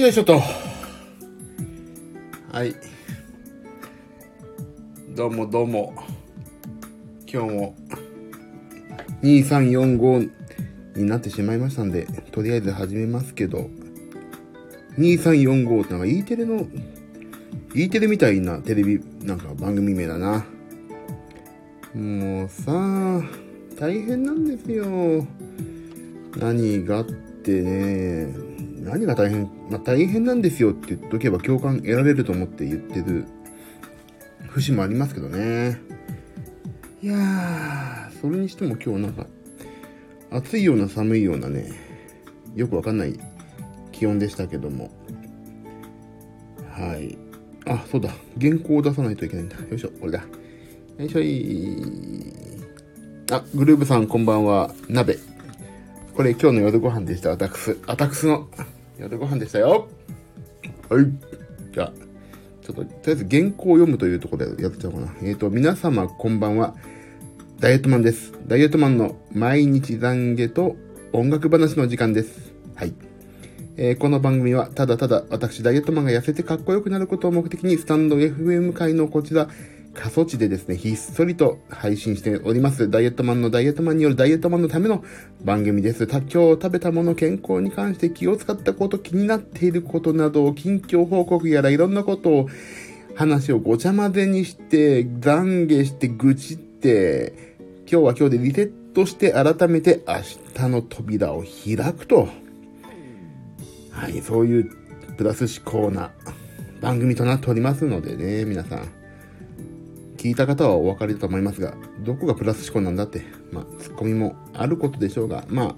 よいしょと。はい。どうもどうも。今日も2345になってしまいましたんで、とりあえず始めますけど、2345ってなんか E テレの、E テレみたいなテレビ、なんか番組名だな。もうさ大変なんですよ。何がってね、何が大変、まあ、大変なんですよって言っとけば共感得られると思って言ってる節もありますけどね。いやー、それにしても今日なんか、暑いような寒いようなね、よくわかんない気温でしたけども。はい。あ、そうだ。原稿を出さないといけないんだ。よいしょ、これだ。よいしょい。あ、グルーブさんこんばんは。鍋。これ今日の夜ご飯でした。私、私の夜ご飯でしたよ。はい。じゃあ、ちょっと、とりあえず原稿を読むというところでやっちゃおうかな。えっ、ー、と、皆様こんばんは。ダイエットマンです。ダイエットマンの毎日懺悔と音楽話の時間です。はい。えー、この番組はただただ私ダイエットマンが痩せてかっこよくなることを目的にスタンド FM 界のこちら過疎地でですね、ひっそりと配信しております。ダイエットマンのダイエットマンによるダイエットマンのための番組です。今日食べたもの、健康に関して気を使ったこと、気になっていることなど、近況報告やらいろんなことを、話をごちゃ混ぜにして、懺悔して、愚痴って、今日は今日でリセットして改めて明日の扉を開くと。はい、そういうプラス思考な番組となっておりますのでね、皆さん。聞いた方はお分かりだと思いますが、どこがプラス思考なんだって、まあ、ツッコミもあることでしょうが、まあ、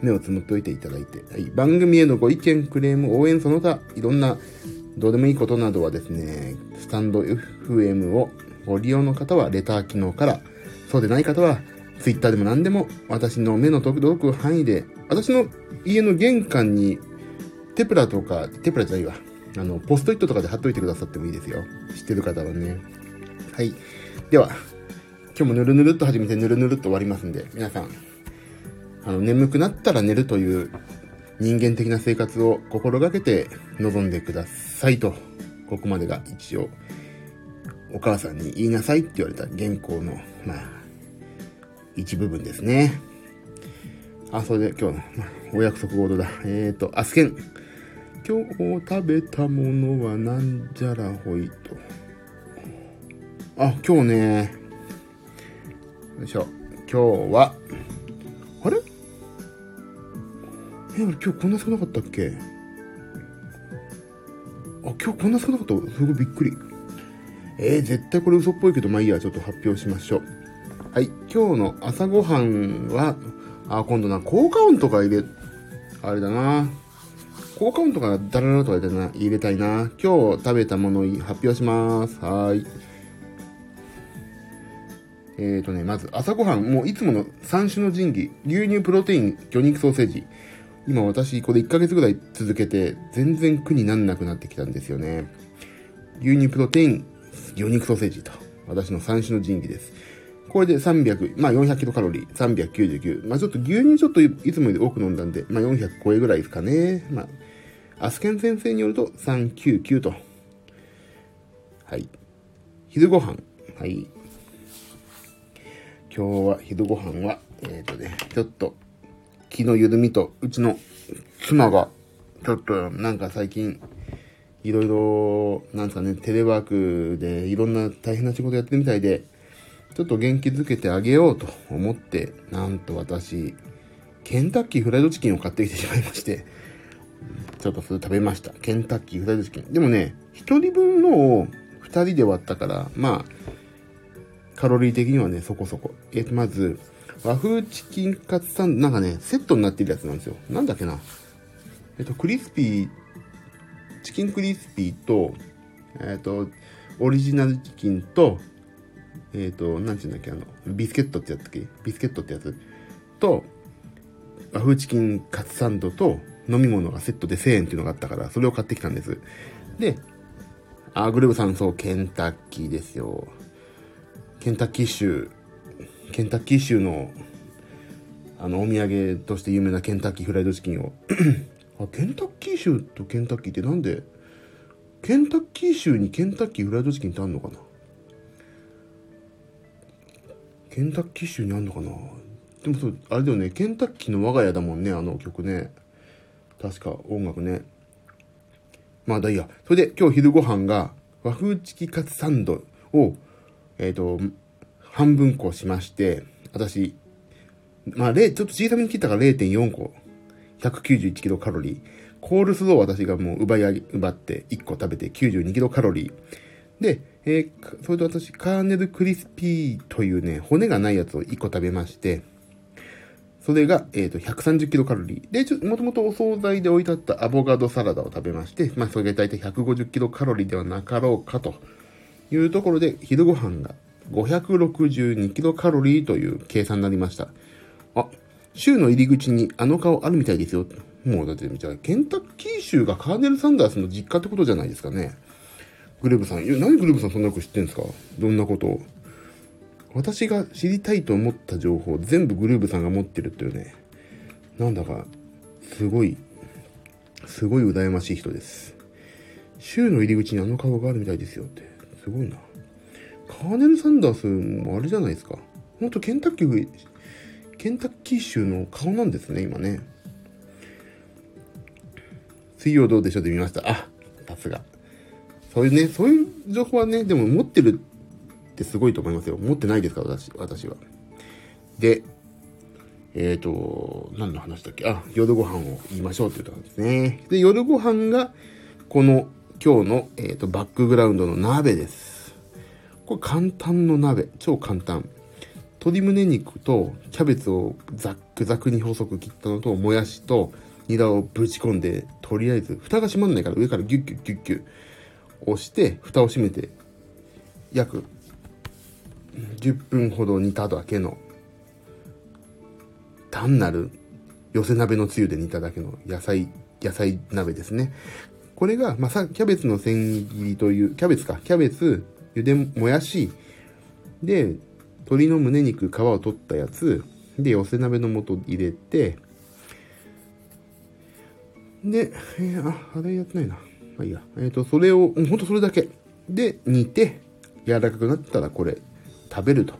目をつむっておいていただいて、はい、番組へのご意見、クレーム、応援その他、いろんな、どうでもいいことなどはですね、スタンド FM をご利用の方はレター機能から、そうでない方は、ツイッターでも何でも、私の目の届く範囲で、私の家の玄関に、テプラとか、テプラじゃないわ。あの、ポストイットとかで貼っといてくださってもいいですよ。知ってる方はね。はい。では、今日もぬるぬるっと始めてぬるぬるっと終わりますんで、皆さん、あの、眠くなったら寝るという人間的な生活を心がけて臨んでくださいと、ここまでが一応、お母さんに言いなさいって言われた原稿の、まあ、一部分ですね。あ、それで今日の、お約束事だ。えっ、ー、と、アスケン。今日食べたものはなんじゃらほいと。あ、今日ね、よいしょ。今日は、あれ？え、俺今日こんな少なかったっけ？あ、今日こんな少なかった？すごいびっくり。えー、絶対これ嘘っぽいけど、まあいいや、ちょっと発表しましょう。はい、今日の朝ごはんは、あ、今度な、効果音とか入れ、あれだな。効果音とかダララとか入れたいな。今日食べたものを発表します。はい。えっ、ー、とね、まず朝ごはん、もういつもの3種の神器、牛乳、プロテイン、魚肉ソーセージ。今私、これ1ヶ月ぐらい続けて、全然苦になんなくなってきたんですよね。牛乳、プロテイン、魚肉ソーセージと。私の3種の神器です。これで300、まあ400キロカロリー、399。まあちょっと牛乳ちょっといつもより多く飲んだんで、まあ400超えぐらいですかね。まあ、アスケン先生によると399と。はい。昼ご飯。はい。今日は昼ご飯は、えっ、ー、とね、ちょっと気の緩みと、うちの妻が、ちょっとなんか最近、いろいろ、なんすかね、テレワークでいろんな大変な仕事やってるみたいで、ちょっと元気づけてあげようと思って、なんと私、ケンタッキーフライドチキンを買ってきてしまいまして、ちょっとそれ食べました。ケンタッキーフライドチキン。でもね、一人分のを二人で割ったから、まあ、カロリー的にはね、そこそこ。えっ、と、まず、和風チキンカツサンド、なんかね、セットになってるやつなんですよ。なんだっけな。えっ、と、クリスピー、チキンクリスピーと、えっ、と、オリジナルチキンと、えっ、と、なんていうんだっけ、あの、ビスケットってやつっけ？ビスケットってやつと、和風チキンカツサンドと飲み物がセットで1000円っていうのがあったから、それを買ってきたんです。で、あ、グルーブさん、そう、ケンタッキーですよ。ケンタッキー州、ケンタッキー州の、あの、お土産として有名なケンタッキーフライドチキンを あ、ケンタッキー州とケンタッキーってなんで、ケンタッキー州にケンタッキーフライドチキンってあんのかな？ケンタッキー州にあんのかな？でもそう、あれだよね、ケンタッキーの我が家だもんね、あの曲ね。確か音楽ね。まあだいや。それで今日昼ご飯が和風チキカツサンドを、えっ、ー、と、半分こしまして、私、まあ、ちょっと小さめに切ったから0.4個。191キロカロリー。コールスロー私がもう奪い上げ、奪って1個食べて92キロカロリー。で、えー、それで私、カーネルクリスピーというね、骨がないやつを1個食べまして、それが、えっ、ー、と、130キロカロリー。で、ちょ、もともとお惣菜で置いてあったアボカドサラダを食べまして、まあ、それが大体150キロカロリーではなかろうかというところで、昼ご飯が562キロカロリーという計算になりました。あ、州の入り口にあの顔あるみたいですよ。もうだって、じゃあ、ケンタッキー州がカーネル・サンダースの実家ってことじゃないですかね。グレーブさん。いや、何グレーブさんそんなこと知ってんですか？どんなことを。私が知りたいと思った情報全部グルーブさんが持ってるっていうね。なんだか、すごい、すごい羨ましい人です。州の入り口にあの顔があるみたいですよって。すごいな。カーネル・サンダースもあれじゃないですか。ほんとケンタッキー、ケンタッキー州の顔なんですね、今ね。水曜どうでしょうで見ました。あ、さすが。そういうね、そういう情報はね、でも持ってるってすごいと思いますよ。持ってないですから、私、私は。で、えっ、ー、と、何の話だっけ？あ、夜ご飯を言いましょうって言ったんですね。で、夜ご飯が、この、今日の、えっ、ー、と、バックグラウンドの鍋です。これ簡単の鍋。超簡単。鶏胸肉とキャベツをザックザクに細く切ったのと、もやしとニラをぶち込んで、とりあえず、蓋が閉まんないから上からギュッギュッギュッギュッ押して、蓋を閉めて、約10分ほど煮ただけの、単なる寄せ鍋のつゆで煮ただけの野菜、野菜鍋ですね。これが、まあ、さ、キャベツの千切りという、キャベツか、キャベツ、ゆでもやし、で、鶏の胸肉、皮を取ったやつ、で、寄せ鍋の素入れて、で、えー、あ、あれやってないな。まあいいや。えっ、ー、と、それを、ほんとそれだけ。で、煮て、柔らかくなったらこれ、食べると。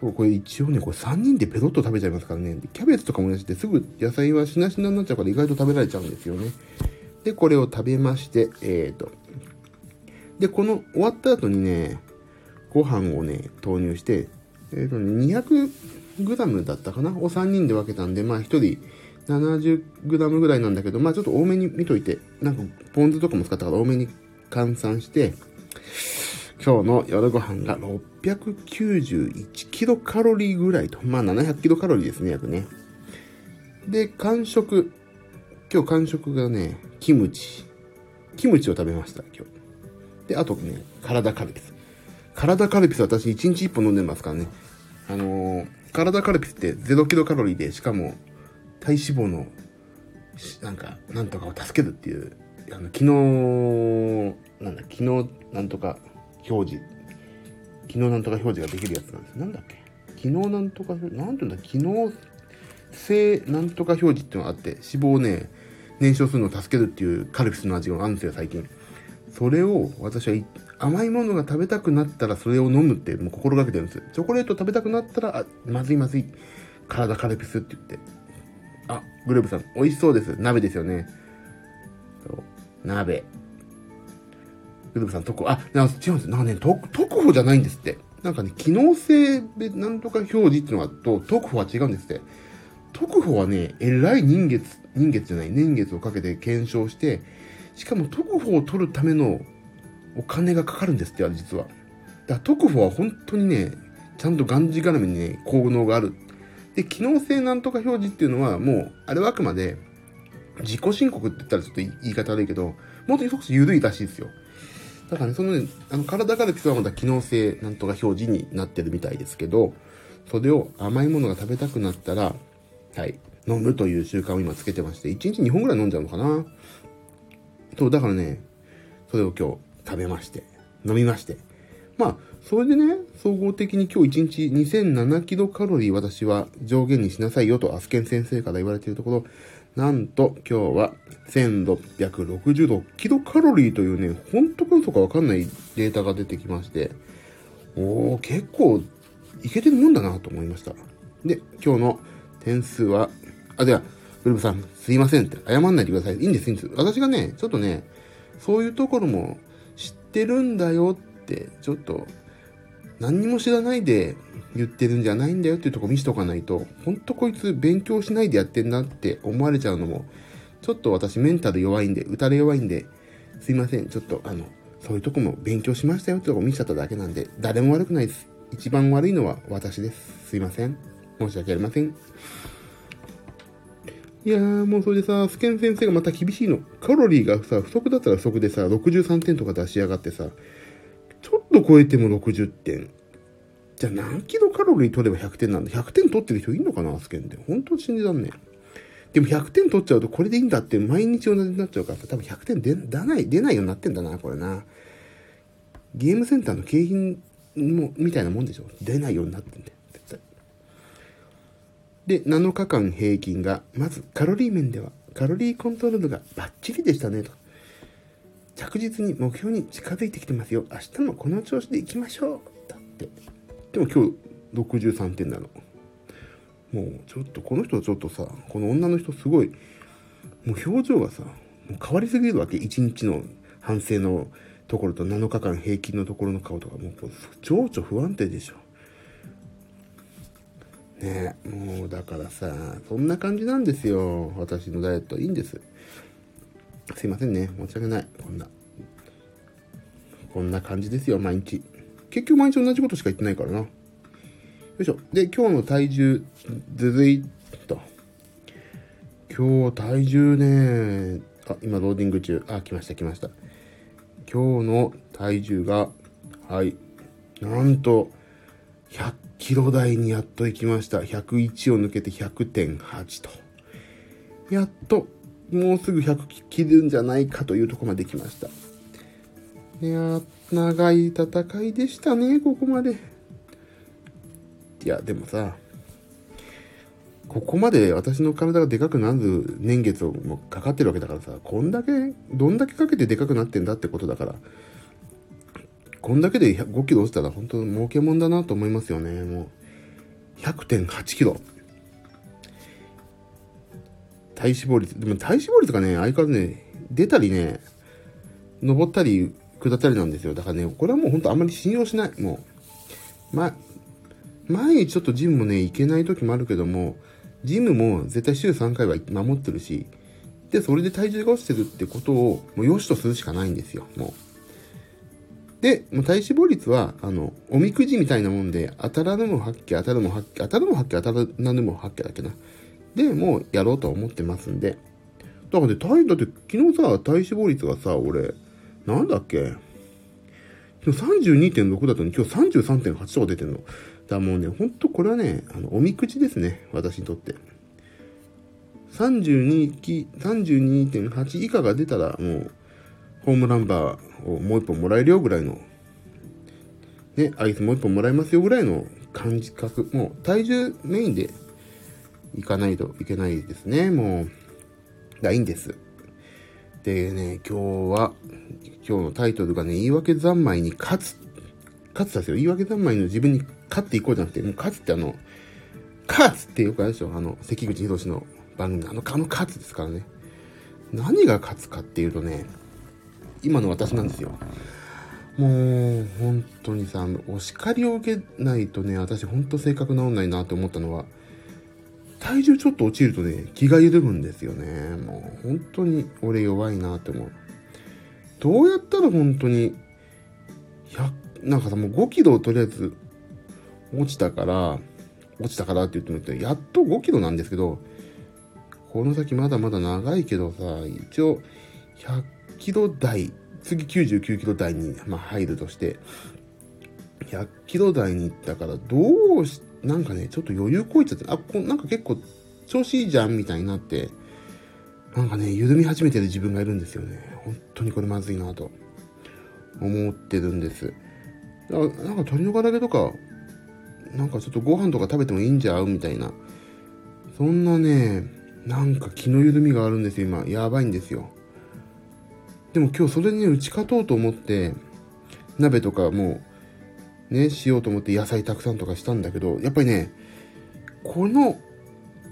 そう、これ一応ね、これ3人でペロッと食べちゃいますからね。キャベツとかもやしてすぐ野菜はしなしなになっちゃうから意外と食べられちゃうんですよね。で、これを食べまして、えっ、ー、と。で、この終わった後にね、ご飯をね、投入して、えっ、ー、とね、200g だったかな？を3人で分けたんで、まあ1人 70g ぐらいなんだけど、まあちょっと多めに見といて、なんかポン酢とかも使ったから多めに換算して、今日の夜ご飯が691キロカロリーぐらいと。まあ700キロカロリーですね、約ね。で、完食。今日完食がね、キムチ。キムチを食べました、今日。で、あとね、体カルピス。体カルピス私1日1本飲んでますからね。あのー、体カルピスって0キロカロリーで、しかも体脂肪の、なんか、なんとかを助けるっていう、あの、昨日、なんだ、昨日、なんとか表示、昨日なんとか表示ができるやつなんです。なんだっけ？昨日なんとか、なんていうんだ、昨日性なんとか表示っていうのがあって、脂肪をね、燃焼するのを助けるっていうカルピスの味があるんですよ、最近。それを私は甘いものが食べたくなったらそれを飲むってもう心がけてるんです。チョコレート食べたくなったら、あ、まずいまずい。体カルピスって言って。あ、グループさん、美味しそうです。鍋ですよね。鍋。グループさん、特、あ、違うんですなんかね、特、特報じゃないんですって。なんかね、機能性でなんとか表示っていうのがと、特報は違うんですって。特報はね、えらい人月、人月じゃない、年月をかけて検証して、しかも特報を取るためのお金がかかるんですって、実は。だから特報は本当にね、ちゃんとがんじがらめにね、効能があるで、機能性なんとか表示っていうのはもう、あれはあくまで、自己申告って言ったらちょっと言い方悪いけど、もっと少し緩いらしいですよ。だからね、そのね、あの、体から基はまだ機能性なんとか表示になってるみたいですけど、それを甘いものが食べたくなったら、はい、飲むという習慣を今つけてまして、1日2本ぐらい飲んじゃうのかな。そう、だからね、それを今日食べまして、飲みまして。まあ、それでね、総合的に今日1日2007キロカロリー私は上限にしなさいよとアスケン先生から言われているところ、なんと今日は1666キロカロリーというね、ほんとか嘘かわかんないデータが出てきまして、おー、結構いけてるもんだなと思いました。で、今日の点数は、あ、では、ウルブさん、すいませんって、謝んないでください。いいんです、いいんです。私がね、ちょっとね、そういうところも知ってるんだよって、ちょっと、何にも知らないで言ってるんじゃないんだよっていうとこ見しとかないと、ほんとこいつ勉強しないでやってんなって思われちゃうのも、ちょっと私メンタル弱いんで、打たれ弱いんで、すいません。ちょっとあの、そういうとこも勉強しましたよってとこ見せちゃっただけなんで、誰も悪くないです。一番悪いのは私です。すいません。申し訳ありません。いやー、もうそれでさ、スケン先生がまた厳しいの。カロリーがさ、不足だったら不足でさ、63点とか出しやがってさ、ちょっと超えても60点。じゃあ何キロカロリー取れば100点なんだ ?100 点取ってる人いんのかなスケンで。本当信じらんねでも100点取っちゃうとこれでいいんだって毎日同じになっちゃうからさ、多分100点出ない、出ないようになってんだな、これな。ゲームセンターの景品も、みたいなもんでしょ？出ないようになってんだよ。で、7日間平均が、まずカロリー面では、カロリーコントロールがバッチリでしたね、と。着実に目標に近づいてきてますよ。明日もこの調子で行きましょう。だって。でも今日63点なの。もうちょっと、この人はちょっとさ、この女の人すごい、もう表情がさ、もう変わりすぎるわけ。1日の反省のところと7日間平均のところの顔とか、もう情緒不安定でしょ。ねもうだからさ、そんな感じなんですよ。私のダイエット。いいんです。すいませんね。申し訳ない。こんな。こんな感じですよ、毎日。結局毎日同じことしか言ってないからな。よいしょ。で、今日の体重、ずずいっと。今日体重ね、あ、今ローディング中。あ、来ました来ました。今日の体重が、はい。なんと、100キロ台にやっと行きました。101を抜けて100.8と。やっと、もうすぐ100切るんじゃないかというとこまで来ました。いや長い戦いでしたね、ここまで。いや、でもさ、ここまで私の体がでかくなる年月をもかかってるわけだからさ、こんだけ、どんだけかけてでかくなってんだってことだから、こんだけで5キロ落ちたら本当儲けもんだなと思いますよね。もう、100.8キロ。体脂肪率。でも体脂肪率がね、相変わらずね、出たりね、登ったり下ったりなんですよ。だからね、これはもう本当あんまり信用しない。もう、ま、毎日ちょっとジムもね、行けない時もあるけども、ジムも絶対週3回は守ってるし、で、それで体重が落ちてるってことを、もう良しとするしかないんですよ。もう。で、もう体脂肪率は、あの、おみくじみたいなもんで、当たらぬも発揮、当たるも発揮、当たるも発揮、当たらぬも発揮だっけな。で、もうやろうと思ってますんで。だからね、体、だって昨日さ、体脂肪率がさ、俺、なんだっけ？今日32.6だったのに今日33.8とか出てんの。だからもうね、ほんとこれはね、あの、おみくじですね。私にとって。32.8以下が出たら、もう、ホームランバーをもう一本もらえるよぐらいの、ね、アイスもう一本もらえますよぐらいの感じ覚、もう体重メインで行かないといけないですね、もう。がいいんです。でね、今日は、今日のタイトルがね、言い訳三昧に勝つ。勝つですよ。言い訳三昧の自分に勝っていこうじゃなくて、もう勝つってあの、勝つってよくあるでしょあの、関口宏の番組のあの、あの勝つですからね。何が勝つかっていうとね、今の私なんですよ。もう、本当にさ、お叱りを受けないとね、私本当性格治んないなって思ったのは、体重ちょっと落ちるとね、気が緩むんですよね。もう、本当に俺弱いなって思う。どうやったら本当に、100、なんかさ、もう5キロとりあえず落ちたから、落ちたからって言ってもってやっと5キロなんですけど、この先まだまだ長いけどさ、一応100キロ台、次99キロ台に、まあ、入るとして、100キロ台に行ったから、どうし、なんかね、ちょっと余裕こいちゃって、あ、こなんか結構調子いいじゃんみたいになって、なんかね、緩み始めてる自分がいるんですよね。本当にこれまずいなと思ってるんです。だからなんか鶏の唐揚げとか、なんかちょっとご飯とか食べてもいいんじゃうみたいな。そんなね、なんか気の緩みがあるんですよ、今。やばいんですよ。でも今日それにね、打ち勝とうと思って、鍋とかもう、ね、しようと思って野菜たくさんとかしたんだけど、やっぱりね、この、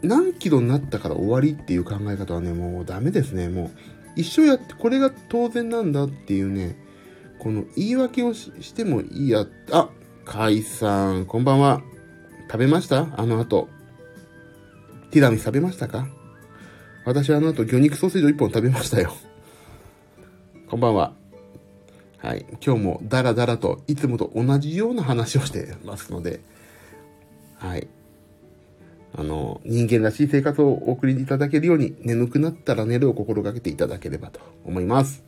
何キロになったから終わりっていう考え方はね、もうダメですね。もう、一生やって、これが当然なんだっていうね、この言い訳をしてもいいや、あ、カイさん、こんばんは。食べました？あの後。ティラミス食べましたか？私はあの後魚肉ソーセージを1本食べましたよ。こんばんは。はい。今日もダラダラといつもと同じような話をしてますので、はい。あの、人間らしい生活をお送りいただけるように、眠くなったら寝るを心がけていただければと思います。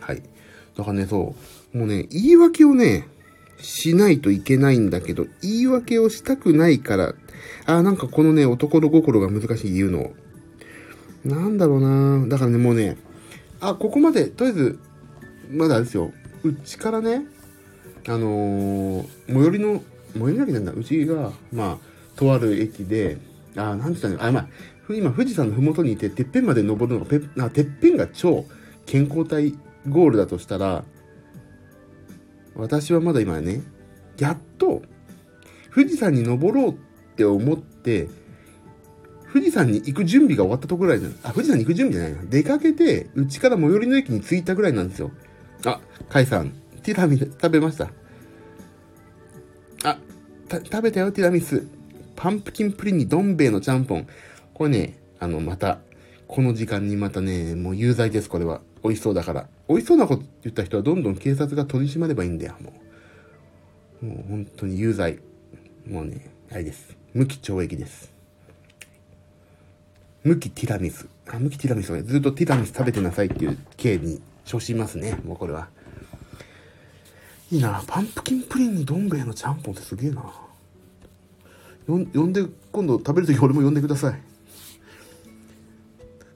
はい。だからね、そう。もうね、言い訳をね、しないといけないんだけど、言い訳をしたくないから、ああ、なんかこのね、男の心が難しい言うの。なんだろうなだからね、もうね、あ、ここまで、とりあえず、まだですよ。うちからね、あのー、最寄りの、最寄りの駅なんだ。うちが、まあ、とある駅で、あ、なんて言ったのあ、まあ、今、富士山のふもとにいて、てっぺんまで登るのが、てっぺんが超健康体ゴールだとしたら、私はまだ今ね、やっと、富士山に登ろうって思って、富士山に行く準備が終わったところぐらいなあ、富士山に行く準備じゃないな。出かけて、うちから最寄りの駅に着いたぐらいなんですよ。あ、カイさん、ティラミス食べました？あ、食べたよ、ティラミス。パンプキンプリンにどん兵衛のちゃんぽん。これね、あの、また、この時間にまたね、もう有罪です、これは。美味しそうだから。美味しそうなこと言った人はどんどん警察が取り締まればいいんだよ、もう。もう本当に有罪。もうね、あれです。無期懲役です。無期ティラミス。あ、無期ティラミスはね、ずっとティラミス食べてなさいっていう刑に処しますね、もうこれは。いいなパンプキンプリンにどん兵衛のちゃんぽんってすげえな呼んで、今度食べるとき俺も呼んでください。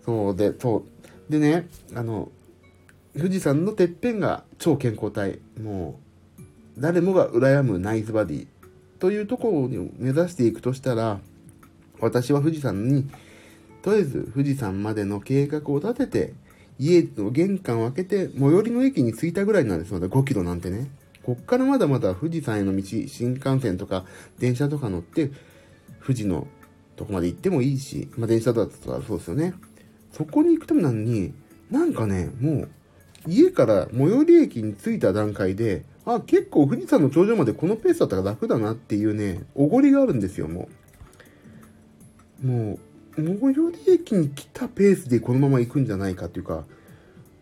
そうで、そう。でね、あの、富士山のてっぺんが超健康体。もう、誰もが羨むナイスバディ。というところを目指していくとしたら、私は富士山に、えず富士山までの計画を立てて、家の玄関を開けて、最寄りの駅に着いたぐらいなんです。まだ5キロなんてね。こっからまだまだ富士山への道、新幹線とか電車とか乗って、富士のとこまで行ってもいいし、まあ電車だったらそうですよね。そこに行くためなのに、なんかね、もう、家から最寄り駅に着いた段階で、あ、結構富士山の頂上までこのペースだったら楽だなっていうね、おごりがあるんですよ、もう。もう、最寄り駅に来たペースでこのまま行くんじゃないかっていうか、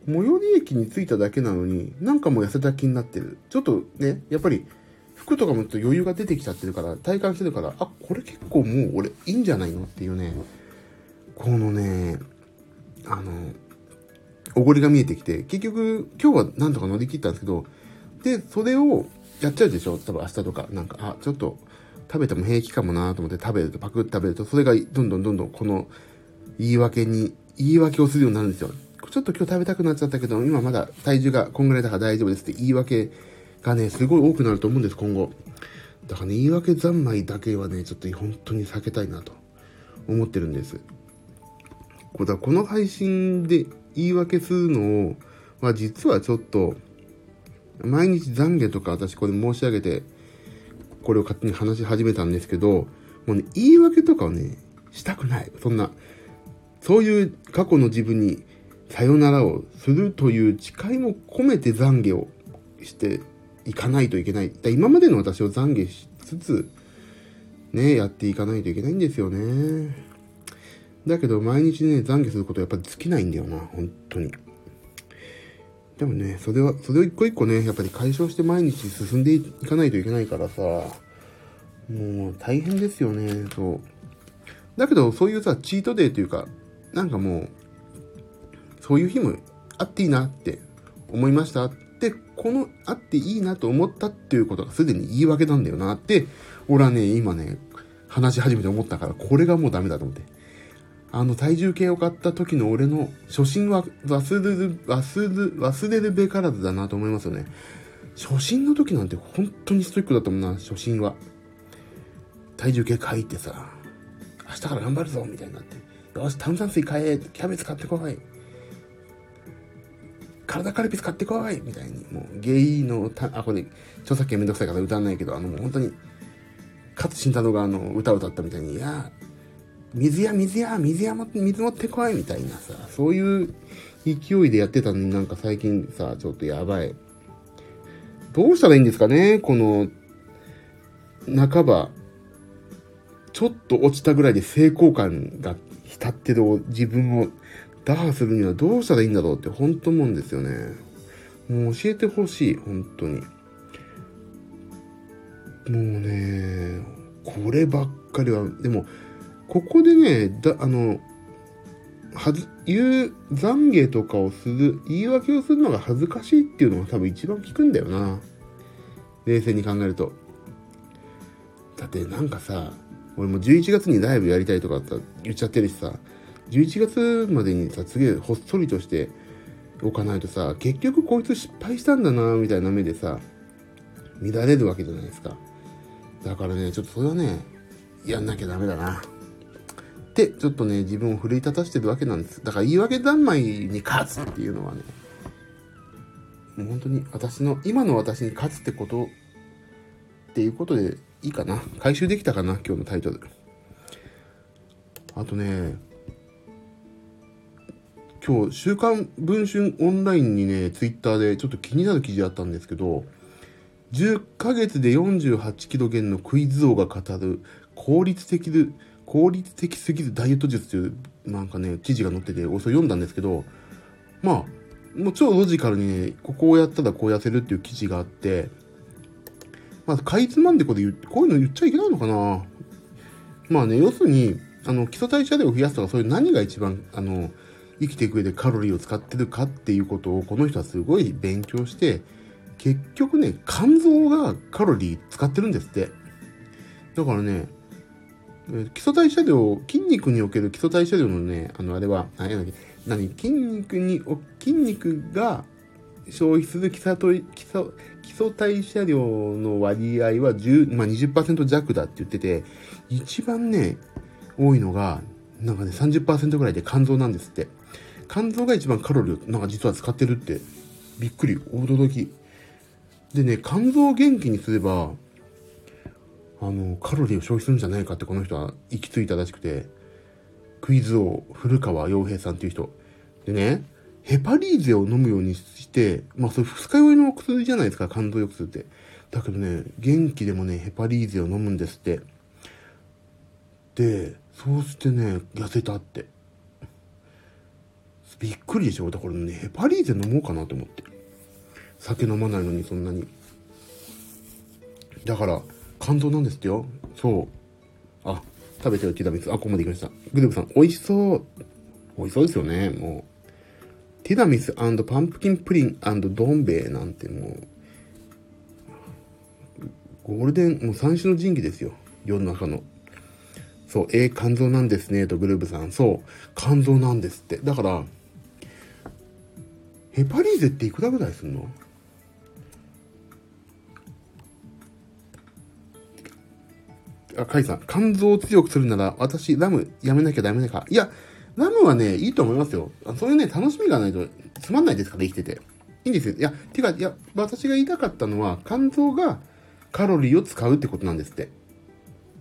最寄り駅に着いただけなのに、なんかもう痩せた気になってる。ちょっとね、やっぱり、服とかもちょっと余裕が出てきちゃってるから、体感してるから、あ、これ結構もう俺いいんじゃないのっていうね、このね、あの、おごりが見えてきて、結局、今日はなんとか乗り切ったんですけど、で、それをやっちゃうでしょ？多分明日とか。なんか、あ、ちょっと食べても平気かもなと思って食べると、パクッと食べると、それがどんどんどんどんこの言い訳に、言い訳をするようになるんですよ。ちょっと今日食べたくなっちゃったけど、今まだ体重がこんぐらいだから大丈夫ですって言い訳がね、すごい多くなると思うんです、今後。だからね、言い訳三昧だけはね、ちょっと本当に避けたいなと思ってるんです。こだこの配信で言い訳するのを、まあ実はちょっと、毎日懺悔とか私これ申し上げて、これを勝手に話し始めたんですけど、もうね、言い訳とかをね、したくない。そんな、そういう過去の自分にさよならをするという誓いも込めて懺悔をしていかないといけない。だ今までの私を懺悔しつつ、ね、やっていかないといけないんですよね。だけど毎日ね、懺悔することやっぱり尽きないんだよな、本当に。でもね、それは、それを一個一個ね、やっぱり解消して毎日進んでいかないといけないからさ、もう大変ですよね、そう。だけど、そういうさ、チートデーというか、なんかもう、そういう日もあっていいなって思いましたって、このあっていいなと思ったっていうことがすでに言い訳なんだよなって、俺はね、今ね、話し始めて思ったから、これがもうダメだと思って。あの体重計を買った時の俺の初心は忘れる、忘れ、忘れるべからずだなと思いますよね。初心の時なんて本当にストイックだったもんな、初心は。体重計書いてさ、明日から頑張るぞみたいになって。よし、炭酸水買えキャベツ買ってこい体カルピス買ってこいみたいに、もう、ゲイのた、あ、これ、著作権めんどくさいから歌わないけど、あの、もう本当に、勝慎太郎があの、歌を歌ったみたいに、いや、水や水や、水やも、水持ってこいみたいなさ、そういう勢いでやってたのになんか最近さ、ちょっとやばい。どうしたらいいんですかねこの、半ば、ちょっと落ちたぐらいで成功感が浸ってる自分を打破するにはどうしたらいいんだろうって本当思うんですよね。もう教えてほしい、本当に。もうね、こればっかりは、でも、ここでね、だ、あの、はず、言う、懺悔とかをする、言い訳をするのが恥ずかしいっていうのが多分一番効くんだよな。冷静に考えると。だってなんかさ、俺も11月にライブやりたいとか、言っちゃってるしさ、11月までにさ、すげえほっそりとしておかないとさ、結局こいつ失敗したんだな、みたいな目でさ、乱れるわけじゃないですか。だからね、ちょっとそれはね、やんなきゃダメだな。って、ちょっとね、自分を奮い立たしてるわけなんです。だから言い訳三昧に勝つっていうのはね、もう本当に私の、今の私に勝つってこと、っていうことでいいかな。回収できたかな、今日のタイトル。あとね、今日、週刊文春オンラインにね、ツイッターでちょっと気になる記事あったんですけど、10ヶ月で48キロ減のクイズ王が語る効率的で、効率的すぎるダイエット術という、なんかね、記事が載ってて、それ読んだんですけど、まあ、もう超ロジカルにね、ここをやったらこう痩せるっていう記事があって、まあ、かいつまんでこれこういうの言っちゃいけないのかなまあね、要するに、あの、基礎代謝量を増やすとか、そういう何が一番、あの、生きていく上でカロリーを使ってるかっていうことをこの人はすごい勉強して、結局ね、肝臓がカロリー使ってるんですって。だからね、基礎代謝量、筋肉における基礎代謝量のね、あの、あれは、何や何筋肉に、筋肉が消費する基礎基礎基礎代謝量の割合は10、まあ、20%弱だって言ってて、一番ね、多いのが、なんかね、30%ぐらいで肝臓なんですって。肝臓が一番カロリーをなんか実は使ってるって、びっくり、驚き。でね、肝臓を元気にすれば、あの、カロリーを消費するんじゃないかってこの人は行き着いたらしくて、クイズ王、古川洋平さんっていう人。でね、ヘパリーゼを飲むようにして、まあそれ二日酔いの薬じゃないですか、肝臓抑制って。だけどね、元気でもね、ヘパリーゼを飲むんですって。で、そうしてね、痩せたって。びっくりでしょ？だからね、ヘパリーゼ飲もうかなと思って。酒飲まないのにそんなに。だから、肝臓なんですってよ。そう。あ、食べてるティラミス。あ、ここまで行きました。グループさん、美味しそう。美味しそうですよね、もう。ティラミスパンプキンプリンどん兵衛なんてもう、ゴールデン、もう三種の神器ですよ。世の中の。そう、えー、肝臓なんですね、とグループさん。そう、肝臓なんですって。だから、ヘパリーゼっていくらぐらいすんの？あ、カイさん、肝臓を強くするなら、私、ラムやめなきゃダメだか。いや、ラムはね、いいと思いますよ。そういうね、楽しみがないとつまんないですから、生きてて。いいんですよ。いや、てか、いや、私が言いたかったのは、肝臓がカロリーを使うってことなんですって。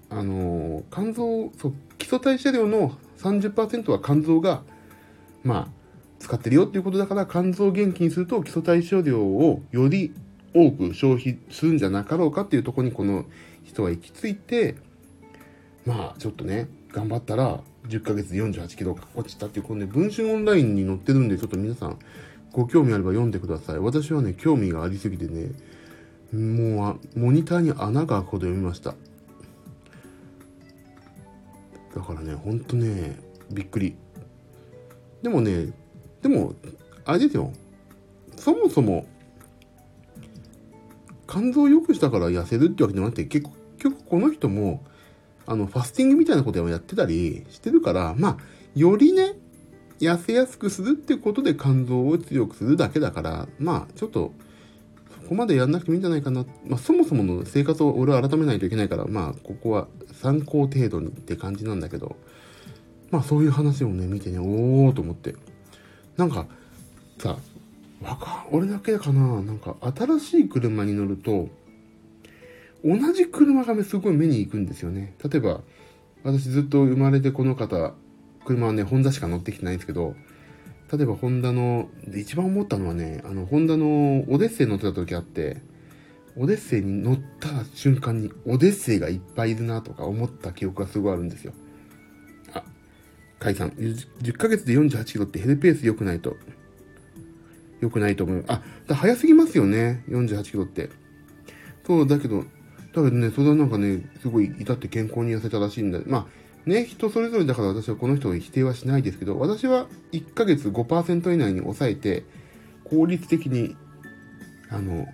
あのー、肝臓、そう、基礎代謝量の30%は肝臓が、まあ、使ってるよっていうことだから、肝臓を元気にすると基礎代謝量をより多く消費するんじゃなかろうかっていうとこにこの人は行き着いて、まあ、ちょっとね、頑張ったら、10ヶ月で48キロ落ちたっていう、このね、文春オンラインに載ってるんで、ちょっと皆さん、ご興味あれば読んでください。私はね、興味がありすぎてね、もう、モニターに穴が開くほど読みました。だからね、ほんとね、びっくり。でもね、でも、あれですよ。そもそも、肝臓を良くしたから痩せるってわけじゃなくて、結局この人も、あの、ファスティングみたいなことをやってたりしてるから、まあ、よりね、痩せやすくするってことで肝臓を強くするだけだから、まあ、ちょっと、そこまでやんなくてもいいんじゃないかな。まあ、そもそもの生活を俺は改めないといけないから、まあ、ここは参考程度にって感じなんだけど、まあ、そういう話をね、見てね、おーと思って。なんか、さ、わか、俺だけかななんか、新しい車に乗ると、同じ車がすごい目に行くんですよね。例えば、私ずっと生まれてこの方、車はね、ホンダしか乗ってきてないんですけど、例えばホンダの、で一番思ったのはね、あの、ホンダのオデッセイ乗ってた時あって、オデッセイに乗った瞬間に、オデッセイがいっぱいいるなとか思った記憶がすごいあるんですよ。あ、カイさん、10ヶ月で48キロってヘルペース良くないと。良くないと思う。あ、だ早すぎますよね、48キロって。そう、だけど、だけどね、それはなんかね、すごい至って健康に痩せたらしいんだ。まあ、ね、人それぞれだから私はこの人を否定はしないですけど、私は1ヶ月5%以内に抑えて、効率的に、あの、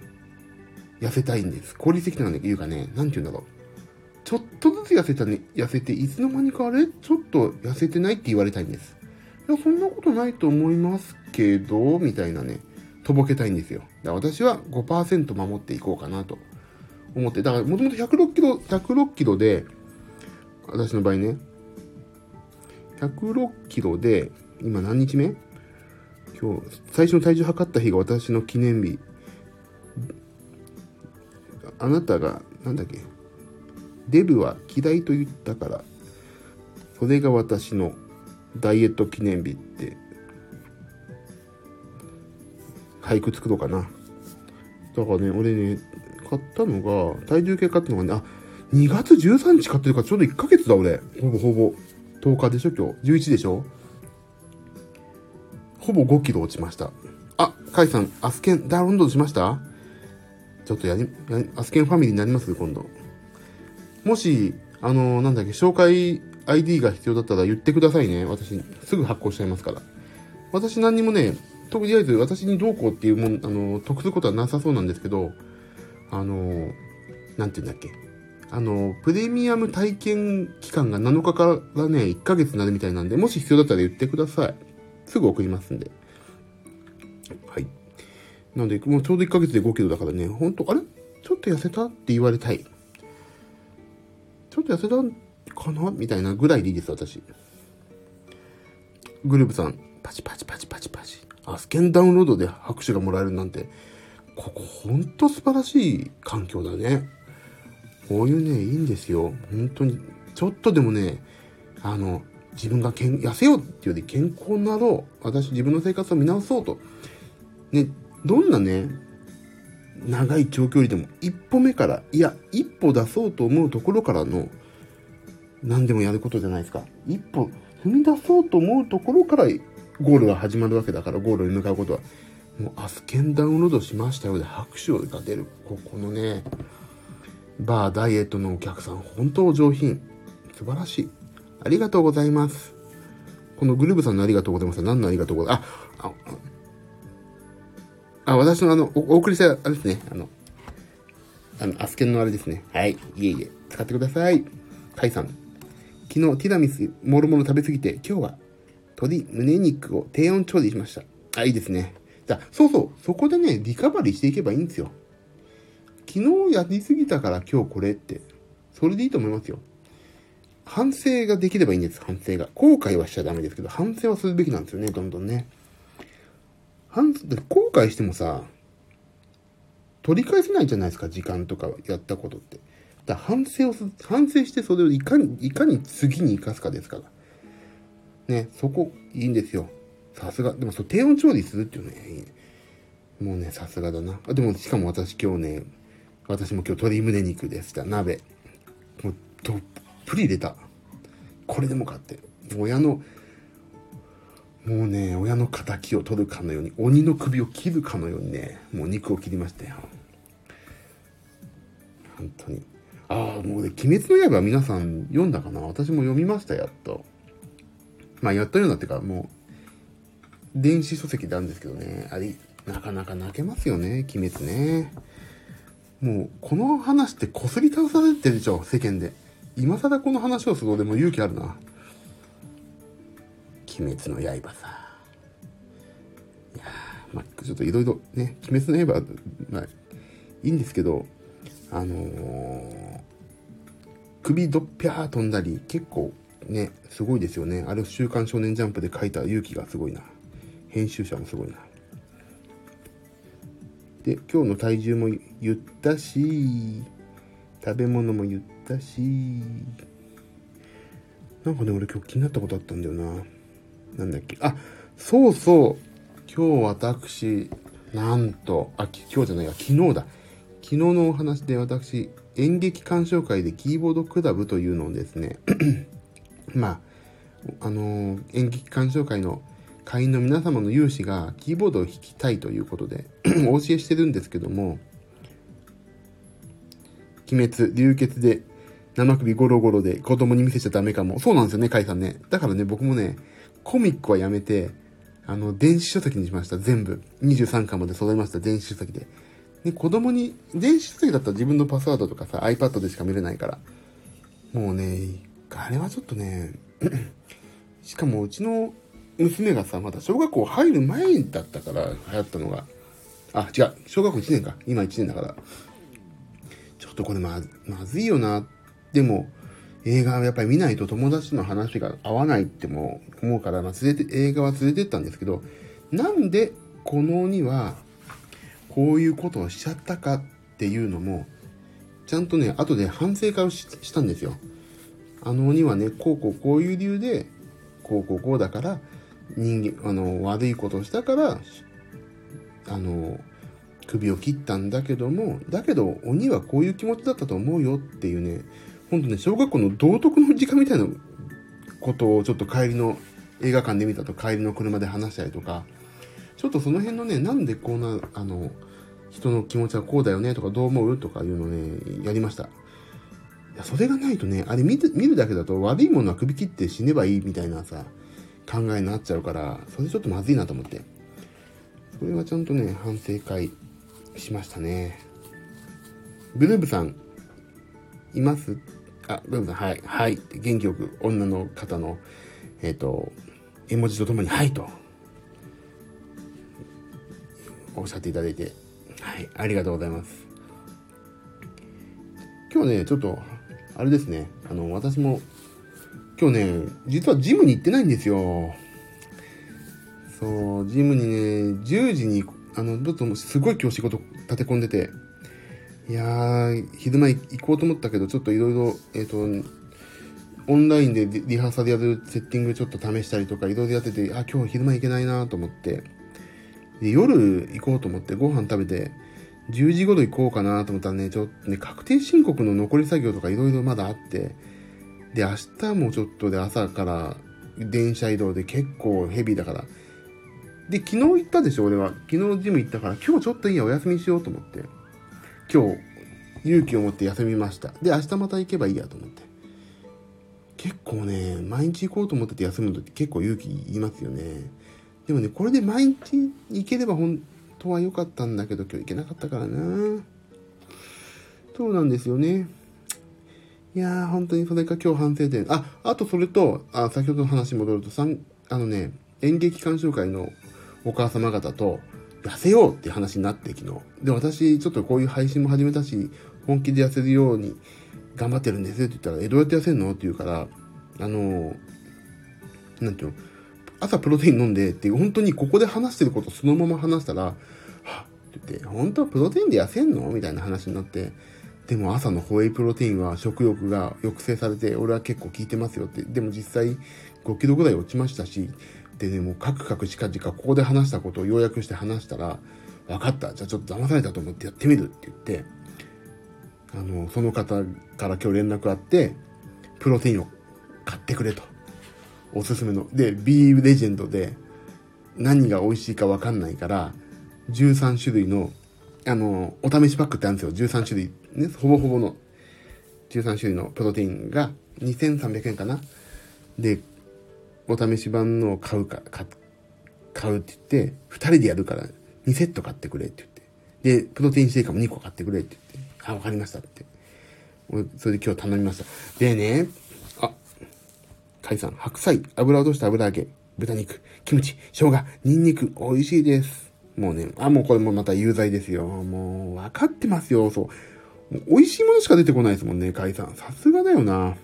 痩せたいんです。効率的なの言うかね、なんて言うんだろう。ちょっとずつ痩せたね、痩せて、いつの間にかあれ？ちょっと痩せてないって言われたいんです。いや、そんなことないと思いますけど、みたいなね、とぼけたいんですよ。だから私は5%守っていこうかなと。思って、だからもともと106キロ、106キロで、私の場合ね、106キロで、今何日目？今日、最初の体重測った日が私の記念日。あなたが、なんだっけ、デブは嫌いと言ったから、それが私のダイエット記念日って、俳句作ろうかな。だからね、俺ね、買ったのが、体重計買ったのがね、あ、2月13日買ってるからちょうど1ヶ月だ俺。ほぼほぼ。10日でしょ今日。11でしょほぼ5キロ落ちました。あ、カイさん、アスケンダウンロードしました？ちょっとやり、やアスケンファミリーになります今度。もし、あのー、なんだっけ、紹介 ID が必要だったら言ってくださいね。私、すぐ発行しちゃいますから。私何にもね、とりあえず私にどうこうっていうもん、あのー、得することはなさそうなんですけど、あの、なんて言うんだっけ。あの、プレミアム体験期間が7日からね、1ヶ月になるみたいなんで、もし必要だったら言ってください。すぐ送りますんで。はい。なので、もうちょうど1ヶ月で5キロだからね、ほんと、あれ？ちょっと痩せたって言われたい。ちょっと痩せたかな？みたいなぐらいでいいです、私。グループさん、パチパチパチパチパチ。アスケンダウンロードで拍手がもらえるなんて、ここほんと素晴らしい環境だね。こういうね、いいんですよ。本当に。ちょっとでもね、あの、自分がけん痩せようっていうより健康になろう。私自分の生活を見直そうと。ね、どんなね、長い長距離でも一歩目から、いや、一歩出そうと思うところからの、何でもやることじゃないですか。一歩踏み出そうと思うところからゴールが始まるわけだから、ゴールに向かうことは。もうアスケンダウンロードしましたよで拍手が出る。ここのね、バーダイエットのお客さん、本当上品。素晴らしい。ありがとうございます。このグルーブさんのありがとうございます。何のありがとうございます？あ、あ、あ私のあのお、お送りした、あれですね。あの、あの、アスケンのあれですね。はい。いえいえ。使ってください。カイさん。昨日ティラミス、もろもろ食べすぎて、今日は鶏胸肉を低温調理しました。あ、いいですね。だそうそう、そこでね、リカバリーしていけばいいんですよ。昨日やりすぎたから今日これって。それでいいと思いますよ。反省ができればいいんです、反省が。後悔はしちゃダメですけど、反省はするべきなんですよね、どんどんね。反、後悔してもさ、取り返せないじゃないですか、時間とかやったことって。だ反省を、反省してそれをいかに、いかに次に生かすかですから。ね、そこ、いいんですよ。さすが。でも、そう、低温調理するっていうね、もうね、さすがだな。あ、でも、しかも私今日ね、私も今日鶏胸肉でした。鍋。もう、どっぷり入れた。これでもかって。親の、もうね、親の仇を取るかのように、鬼の首を切るかのようにね、もう肉を切りましたよ。本当に。ああ、もうね、鬼滅の刃皆さん読んだかな？私も読みました、やっと。まあ、やっと読んだっていうか、もう、電子書籍なんですけどね、あれ、なかなか泣けますよね、鬼滅ね。もう、この話ってこすり倒されてるでしょ、世間で。今更この話をするのでも勇気あるな。鬼滅の刃さ。いやまあ、ちょっといろいろね、鬼滅の刃、まあ、いいんですけど、あのー、首どっぴゃー飛んだり、結構ね、すごいですよね。あれ週刊少年ジャンプで書いた勇気がすごいな。編集者もすごいな。で、今日の体重も言ったし、食べ物も言ったし、なんかね、俺今日気になったことあったんだよな。なんだっけ。あ、そうそう。今日私、なんと、あ、今日じゃないや、昨日だ。昨日のお話で私、演劇鑑賞会でキーボードクラブというのをですね、まあ、あのー、演劇鑑賞会の会員の皆様の有志がキーボードを弾きたいということで お教えしてるんですけども、鬼滅、流血で生首ゴロゴロで子供に見せちゃダメかも。そうなんですよね、カイさんね。だからね、僕もね、コミックはやめて、あの、電子書籍にしました。全部。23巻まで揃えました。電子書籍で。で、子供に、電子書籍だったら自分のパスワードとかさ、iPad でしか見れないから。もうね、あれはちょっとね、しかもうちの娘がさ、まだ小学校入る前だったから流行ったのが。あ、違う。小学校1年か。今1年だから。ちょっとこれま、まずいよな。でも、映画はやっぱり見ないと友達の話が合わないっても思うから、まあ、連れて、映画は連れてったんですけど、なんでこの鬼はこういうことをしちゃったかっていうのも、ちゃんとね、後で反省会をしたんですよ。あの鬼はね、こうこうこういう理由で、こうこうこうだから、人間、あの、悪いことをしたから、あの、首を切ったんだけども、だけど鬼はこういう気持ちだったと思うよっていうね、ほんとね、小学校の道徳の時間みたいなことをちょっと帰りの映画館で見たと帰りの車で話したりとか、ちょっとその辺のね、なんでこうな、あの、人の気持ちはこうだよねとかどう思う？とかいうのをね、やりました。いや、それがないとね、あれ見見るだけだと悪いものは首切って死ねばいいみたいなさ、考えになっちゃうから、それちょっとまずいなと思って。それはちゃんとね、反省会しましたね。ブルーブさん、います？あ、ブルーブさん、はい、はいって元気よく女の方の、えっ、ー、と、絵文字とともに、はいと、おっしゃっていただいて、はい、ありがとうございます。今日ね、ちょっと、あれですね、あの、私も、今日ね、実はジムに行ってないんですよ。そう、ジムにね、10時に、あの、ちょっとすごい今日仕事立て込んでて、いやー、昼間行こうと思ったけど、ちょっといろいろ、えっ、ー、と、オンラインでリハーサルやるセッティングちょっと試したりとか、いろいろやってて、あ、今日昼間行けないなと思って、で、夜行こうと思ってご飯食べて、10時頃行こうかなと思ったらね、ちょっとね、確定申告の残り作業とかいろいろまだあって、で、明日もちょっとで朝から電車移動で結構ヘビーだから。で、昨日行ったでしょ、俺は。昨日ジム行ったから、今日ちょっといいや、お休みしようと思って。今日、勇気を持って休みました。で、明日また行けばいいやと思って。結構ね、毎日行こうと思ってて休むのって結構勇気いますよね。でもね、これで毎日行ければ本当は良かったんだけど、今日行けなかったからな。そうなんですよね。いやー、本当にそれか今日反省点。あ、あとそれと、あ、先ほどの話に戻ると、さん、あのね、演劇鑑賞会のお母様方と、痩せようって話になって昨日。で、私、ちょっとこういう配信も始めたし、本気で痩せるように頑張ってるんですって言ったら、え、どうやって痩せるのって言うから、あの、なんていうの、朝プロテイン飲んでっていう、本当にここで話してることそのまま話したら、はっって言って、本当はプロテインで痩せんのみたいな話になって、でも朝のホエイプロテインは食欲が抑制されて、俺は結構効いてますよって。でも実際5キロぐらい落ちましたし、でね、もうカクカクしかじかここで話したことを要約して話したら、分かった。じゃあちょっと騙されたと思ってやってみるって言って、あの、その方から今日連絡あって、プロテインを買ってくれと。おすすめの。で、B レジェンドで何が美味しいか分かんないから、13種類の、あの、お試しパックってあるんですよ。13種類。ね、ほぼほぼの13種類のプロテインが2300円かな。で、お試し版のを買うか、買うって言って、2人でやるから2セット買ってくれって言って。で、プロテインシェイカーも2個買ってくれって言って。あ、わかりましたって。俺、それで今日頼みました。でね、あ、カイさん、白菜、油落とした油揚げ、豚肉、キムチ、生姜、ニンニク、美味しいです。もうね、あ、もうこれもまた有罪ですよ。もう、分かってますよ、そう。美味しいものしか出てこないですもんね、海さん。さすがだよな。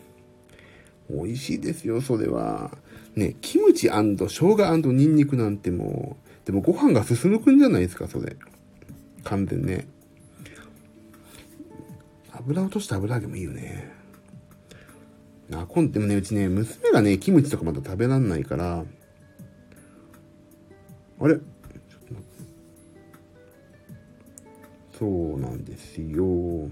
美味しいですよ、それは。ね、キムチ生姜ニンニクなんてもう、でもご飯が進むくんじゃないですか、それ。完全ね。油落とした油揚げもいいよね。あ、今でもね、うちね、娘がね、キムチとかまだ食べらんないから、あれ？そうなんですよ。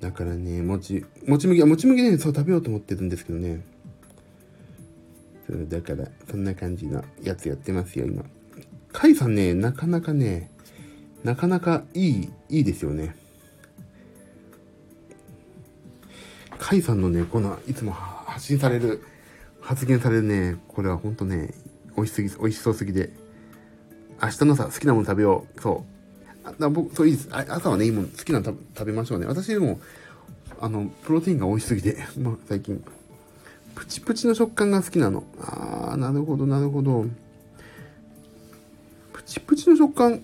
だからね、もち、もち麦、もち麦ね、そう食べようと思ってるんですけどね。そうだから、そんな感じのやつやってますよ、今。カイさんね、なかなかね、なかなかいい、いいですよね。カイさんのね、この、いつも発信される、発言されるね、これはほんとね、美味しすぎ、美味しそうすぎで、明日の朝好きなもの食べよう。そう。あ僕、そういいです。朝はね、いいもの、好きなの食べましょうね。私でも、あの、プロテインが美味しすぎて、まあ、最近、プチプチの食感が好きなの。あー、なるほど、なるほど。プチプチの食感、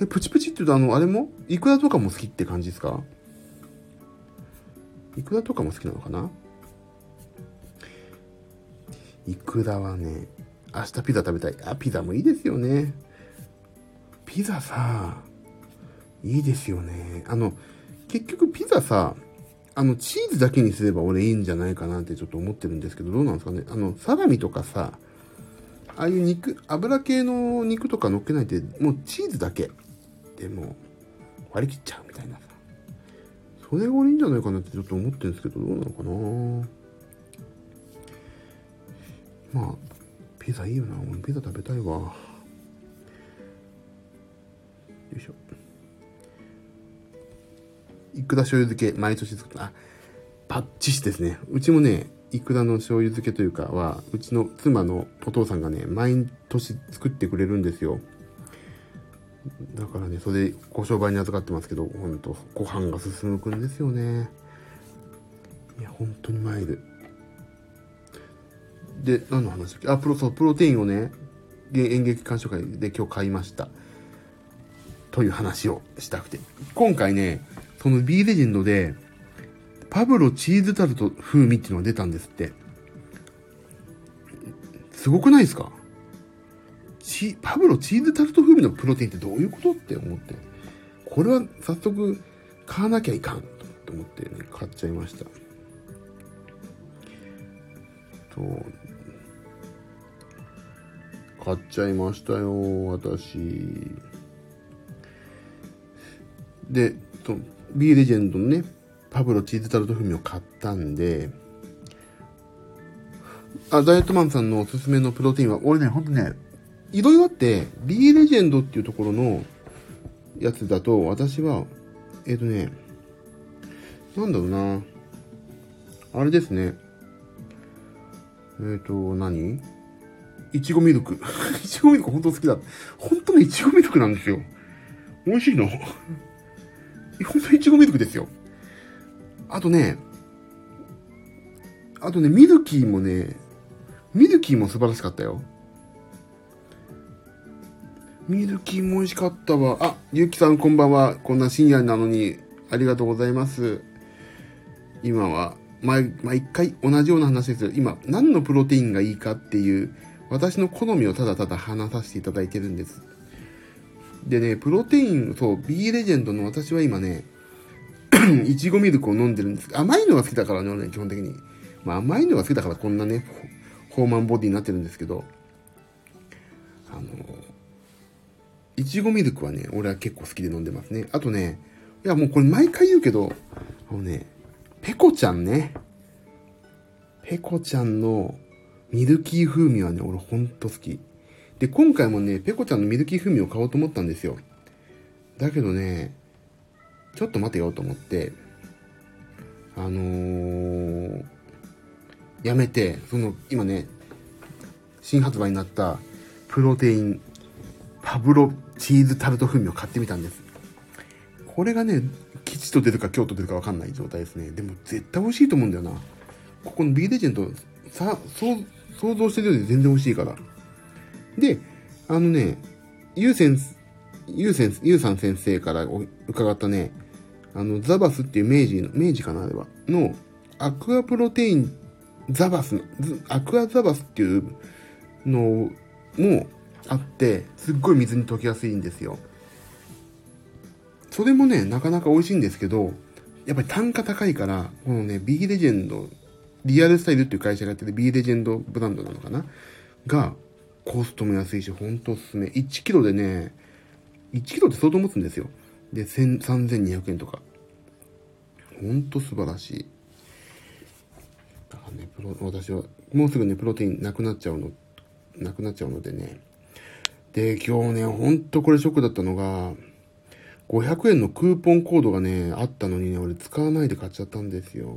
え、プチプチって言うとあの、あれも？イクラとかも好きって感じですか？イクラとかも好きなのかな？イクラはね、明日ピザ食べたい。あ、ピザもいいですよね。ピザさ、いいですよね。あの、結局ピザさ、あの、チーズだけにすれば俺いいんじゃないかなってちょっと思ってるんですけど、どうなんですかね。あの、サラミとかさ、ああいう肉、油系の肉とか乗っけないで、もうチーズだけでも割り切っちゃうみたいなさ。それが俺いいんじゃないかなってちょっと思ってるんですけど、どうなのかなまあ、ピザいいよな。俺ピザ食べたいわ。よいしょ。いくら醤油漬け、毎年作った。あ、パッチシですね。うちもね、いくらの醤油漬けというかは、うちの妻のお父さんがね、毎年作ってくれるんですよ。だからね、それご商売に預かってますけど、ほんと、ご飯が進むくんですよね。いや、本当にマイル。で、何の話だっけ？あ、プロ、そう、プロテインをね、演劇鑑賞会で今日買いました。という話をしたくて。今回ね、その B レジェンドで、パブロチーズタルト風味っていうのが出たんですって。すごくないですか？チ、パブロチーズタルト風味のプロテインってどういうことって思って。これは早速買わなきゃいかんと思ってね、買っちゃいました。そう。買っちゃいましたよ、私。で、B レジェンドのね、パブロチーズタルト風味を買ったんで、あ、ダイエットマンさんのおすすめのプロテインは、俺ね、ほんとね、いろいろあって、B レジェンドっていうところのやつだと、私は、えっ、ー、とね、なんだろうな。あれですね。えっ、ー、と、何？いちごミルク。いちごミルク本当好きだ。本当にいちごミルクなんですよ。美味しいの？本当にいちごミルクですよ。あとね、あとね、ミルキーもね、ミルキーも素晴らしかったよ。ミルキーも美味しかったわ。あ、ゆうきさんこんばんは。こんな深夜なのに、ありがとうございます。今は、毎、毎回同じような話ですよ。今、何のプロテインがいいかっていう私の好みをただただ話させていただいてるんです。でね、プロテイン、そう、B レジェンドの私は今ね、いちごミルクを飲んでるんです。甘いのが好きだからね、基本的に。まあ甘いのが好きだからこんなね、ホーマンボディになってるんですけど、あの、いちごミルクはね、俺は結構好きで飲んでますね。あとね、いやもうこれ毎回言うけど、あのね、ペコちゃんね。ペコちゃんのミルキー風味はね、俺ほんと好き。で、今回もね、ペコちゃんのミルキー風味を買おうと思ったんですよ。だけどね、ちょっと待てよと思って、あのー、やめて、その、今ね、新発売になったプロテインパブロチーズタルト風味を買ってみたんです。これがね、吉と出るか京都出るかわかんない状態ですね。でも絶対美味しいと思うんだよな。ここの B レジェンド、さ、想像してるより全然美味しいから。で、あのね、ゆう先生、ゆう先生、ゆうさん先生から伺ったね、あの、ザバスっていう明治の、明治かなあれは、の、アクアプロテインザバス、アクアザバスっていうのもあって、すっごい水に溶けやすいんですよ。それもね、なかなか美味しいんですけど、やっぱり単価高いから、このね、B レジェンド、リアルスタイルっていう会社がやってる B レジェンドブランドなのかな？が、コストも安いし、ほんとおすすめ。1キロでね、1キロって相当持つんですよ。で、3200円とか。ほんと素晴らしい。だからね、プロ、私は、もうすぐね、プロテインなくなっちゃうの、なくなっちゃうのでね。で、今日ね、ほんとこれショックだったのが、500円のクーポンコードがね、あったのにね、俺使わないで買っちゃったんですよ。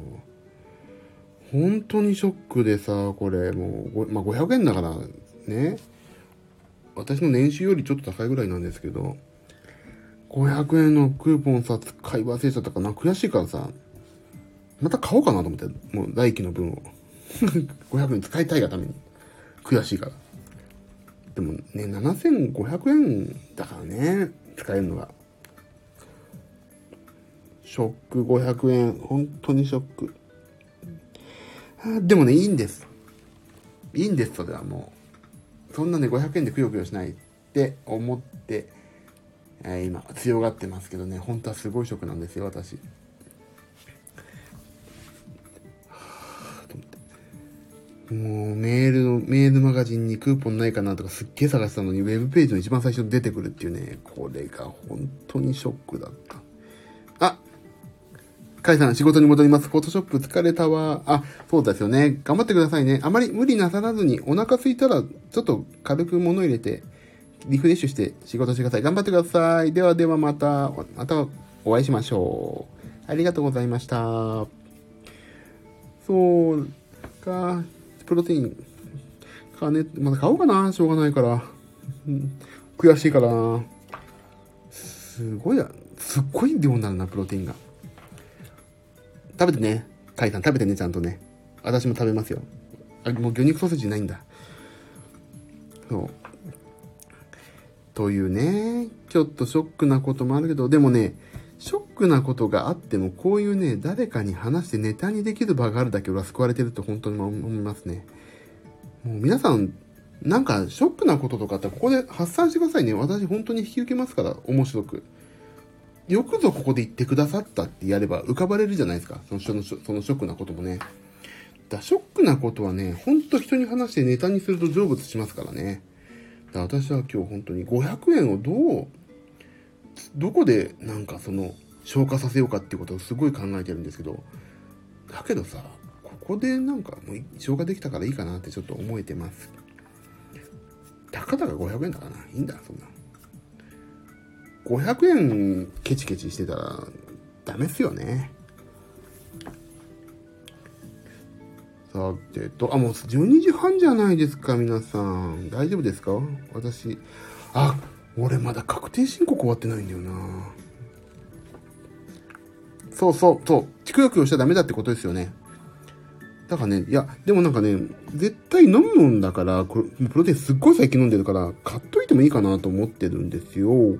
本当にショックでさ、これもう、まあ、500円だからね、私の年収よりちょっと高いぐらいなんですけど、500円のクーポンさ、使い忘れちゃったかな、悔しいからさ、また買おうかなと思って、もう来期の分を。500円使いたいがために。悔しいから。でもね、7500円だからね、使えるのが。ショック500円。本当にショック。でもね、いいんです。いいんです、それはもう。そんなね、500円でくよくよしないって思って、えー、今、強がってますけどね、本当はすごいショックなんですよ、私。もうメールの、メールマガジンにクーポンないかなとかすっげえ探したのに、ウェブページの一番最初に出てくるっていうね、これが本当にショックだった。カイさん、仕事に戻ります。フォトショップ疲れたわ。あ、そうですよね。頑張ってくださいね。あまり無理なさらずに、お腹空いたら、ちょっと軽く物入れて、リフレッシュして仕事してください。頑張ってください。ではではまた、またお会いしましょう。ありがとうございました。そうか、プロテイン。かね、まだ買おうかな。しょうがないから。うん、悔しいからな。すごいや、すっごい量になるな、プロテインが。食べてね。カイさん食べてね、ちゃんとね。私も食べますよ。あ、もう魚肉ソーセージないんだ。そう。というね、ちょっとショックなこともあるけど、でもね、ショックなことがあっても、こういうね、誰かに話してネタにできる場があるだけ俺は救われてると本当に思いますね。もう皆さん、なんかショックなこととかあったらここで発散してくださいね。私本当に引き受けますから、面白く。よくぞここで言ってくださったってやれば浮かばれるじゃないですか。そのそのそのショックなこともね。だショックなことはね、ほんと人に話してネタにすると成仏しますからね。だ私は今日本当に500円をどう、どこでなんかその消化させようかっていうことをすごい考えてるんですけど、だけどさ、ここでなんかもう消化できたからいいかなってちょっと思えてます。たかだか500円だからな。いいんだ、そんな。500円ケチケチしてたらダメっすよね。さてと、あ、もう12時半じゃないですか、皆さん。大丈夫ですか？私。あ、俺まだ確定申告終わってないんだよな。そうそう、そう。くよくよしちゃダメだってことですよね。だからね、いや、でもなんかね、絶対飲むんだから、これプロテインすっごい最近飲んでるから、買っといてもいいかなと思ってるんですよ。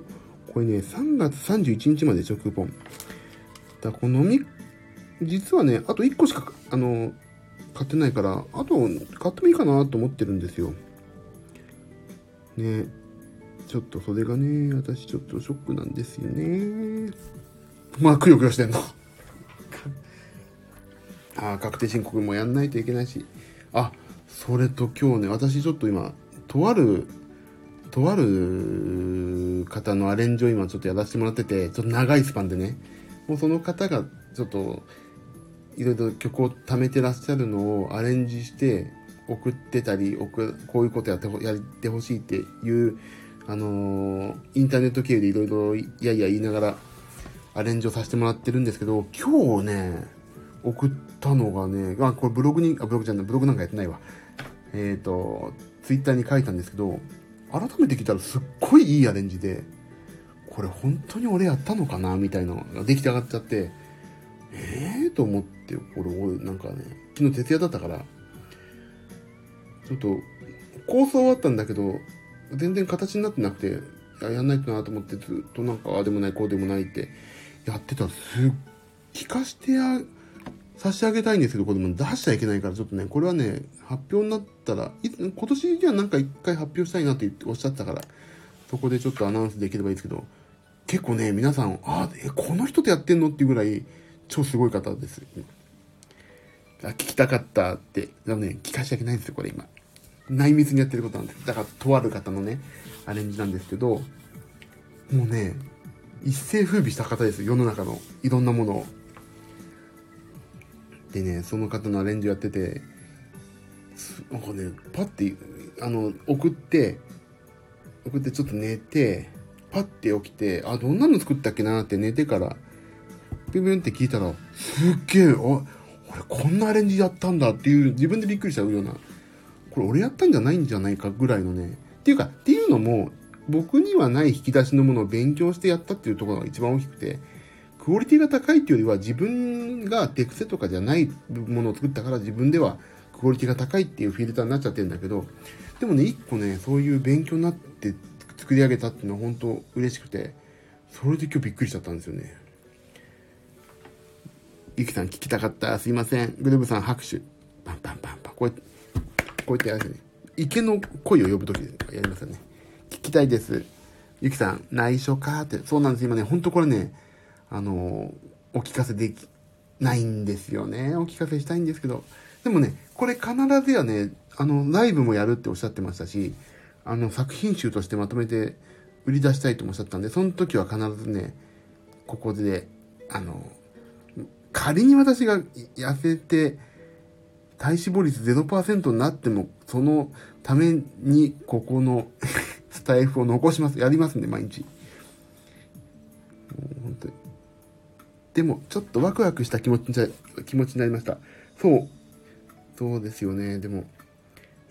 これね、3月31日まででしょ、クーポン。だこのみ、実はね、あと1個しか、あの、買ってないから、あと、買ってもいいかなと思ってるんですよ。ね。ちょっとそれがね、私ちょっとショックなんですよね。まあ、くよくよしてんの。ああ、確定申告もやんないといけないし。あ、それと今日ね、私ちょっと今、とあるとある方のアレンジを今ちょっとやらせてもらってて、ちょっと長いスパンでね、もうその方がちょっと、いろいろ曲を貯めてらっしゃるのをアレンジして送ってたり、こういうことやってやってほしいっていう、あのー、インターネット経由でいろいろいやいや言いながらアレンジをさせてもらってるんですけど、今日ね、送ったのがね、あ、これブログに、あ、ブログじゃない、ブログなんかやってないわ。えっ、ー、と、ツイッターに書いたんですけど、改めて聞いたらすっごいいいアレンジで、これ本当に俺やったのかなみたいなのが出来上がっちゃって、ええー、と思って、これ俺なんかね、昨日徹夜だったから、ちょっと、構想はあったんだけど、全然形になってなくて、ややんないとなと思ってずっとなんか、ああでもない、こうでもないってやってたら、すっ、聞かしてや、差し上げたいんですけど、これも出しちゃいけないから、ちょっとね、これはね、発表になったら、い今年にはなんか一回発表したいなっておっしゃったから、そこでちょっとアナウンスできればいいですけど、結構ね、皆さん、ああ、え、この人とやってんのっていうぐらい、超すごい方です。あ聞きたかったって、でもね、聞かしちゃいけないんですよ、これ今。内密にやってることなんです。だから、とある方のね、アレンジなんですけど、もうね、一世風靡した方です。世の中のいろんなものを。でね、その方のアレンジをやってて、なんかね、パッて、あの、送って、送ってちょっと寝て、パッて起きて、あ、どんなの作ったっけなって寝てから、ピュピュンって聞いたら、すっげえ、あ、俺こんなアレンジやったんだっていう、自分でびっくりしちゃうような、これ俺やったんじゃないんじゃないかぐらいのね、っていうか、っていうのも、僕にはない引き出しのものを勉強してやったっていうところが一番大きくて、クオリティが高いっていうよりは自分が手癖とかじゃないものを作ったから自分ではクオリティが高いっていうフィルターになっちゃってるんだけど、でもね、一個ね、そういう勉強になって作り上げたっていうのは本当嬉しくて、それで今日びっくりしちゃったんですよね。ゆきさん聞きたかった。すいません。グルーブさん拍手。パンパンパンパン。こうやって、こうやってやるんですね。池の声を呼ぶときやりますよね。聞きたいです。ゆきさん、内緒かって。そうなんです。今ね、ほんとこれね、あの、お聞かせできないんですよね。お聞かせしたいんですけど。でもね、これ必ずやね、あの、ライブもやるっておっしゃってましたし、あの、作品集としてまとめて売り出したいとおっしゃったんで、その時は必ずね、ここで、あの、仮に私が痩せて、体脂肪率0%になっても、そのために、ここの スタイフを残します。やりますんで、毎日。でも、ちょっとワクワクした気持ちに、気持ちになりました。そう。そうですよね。でも、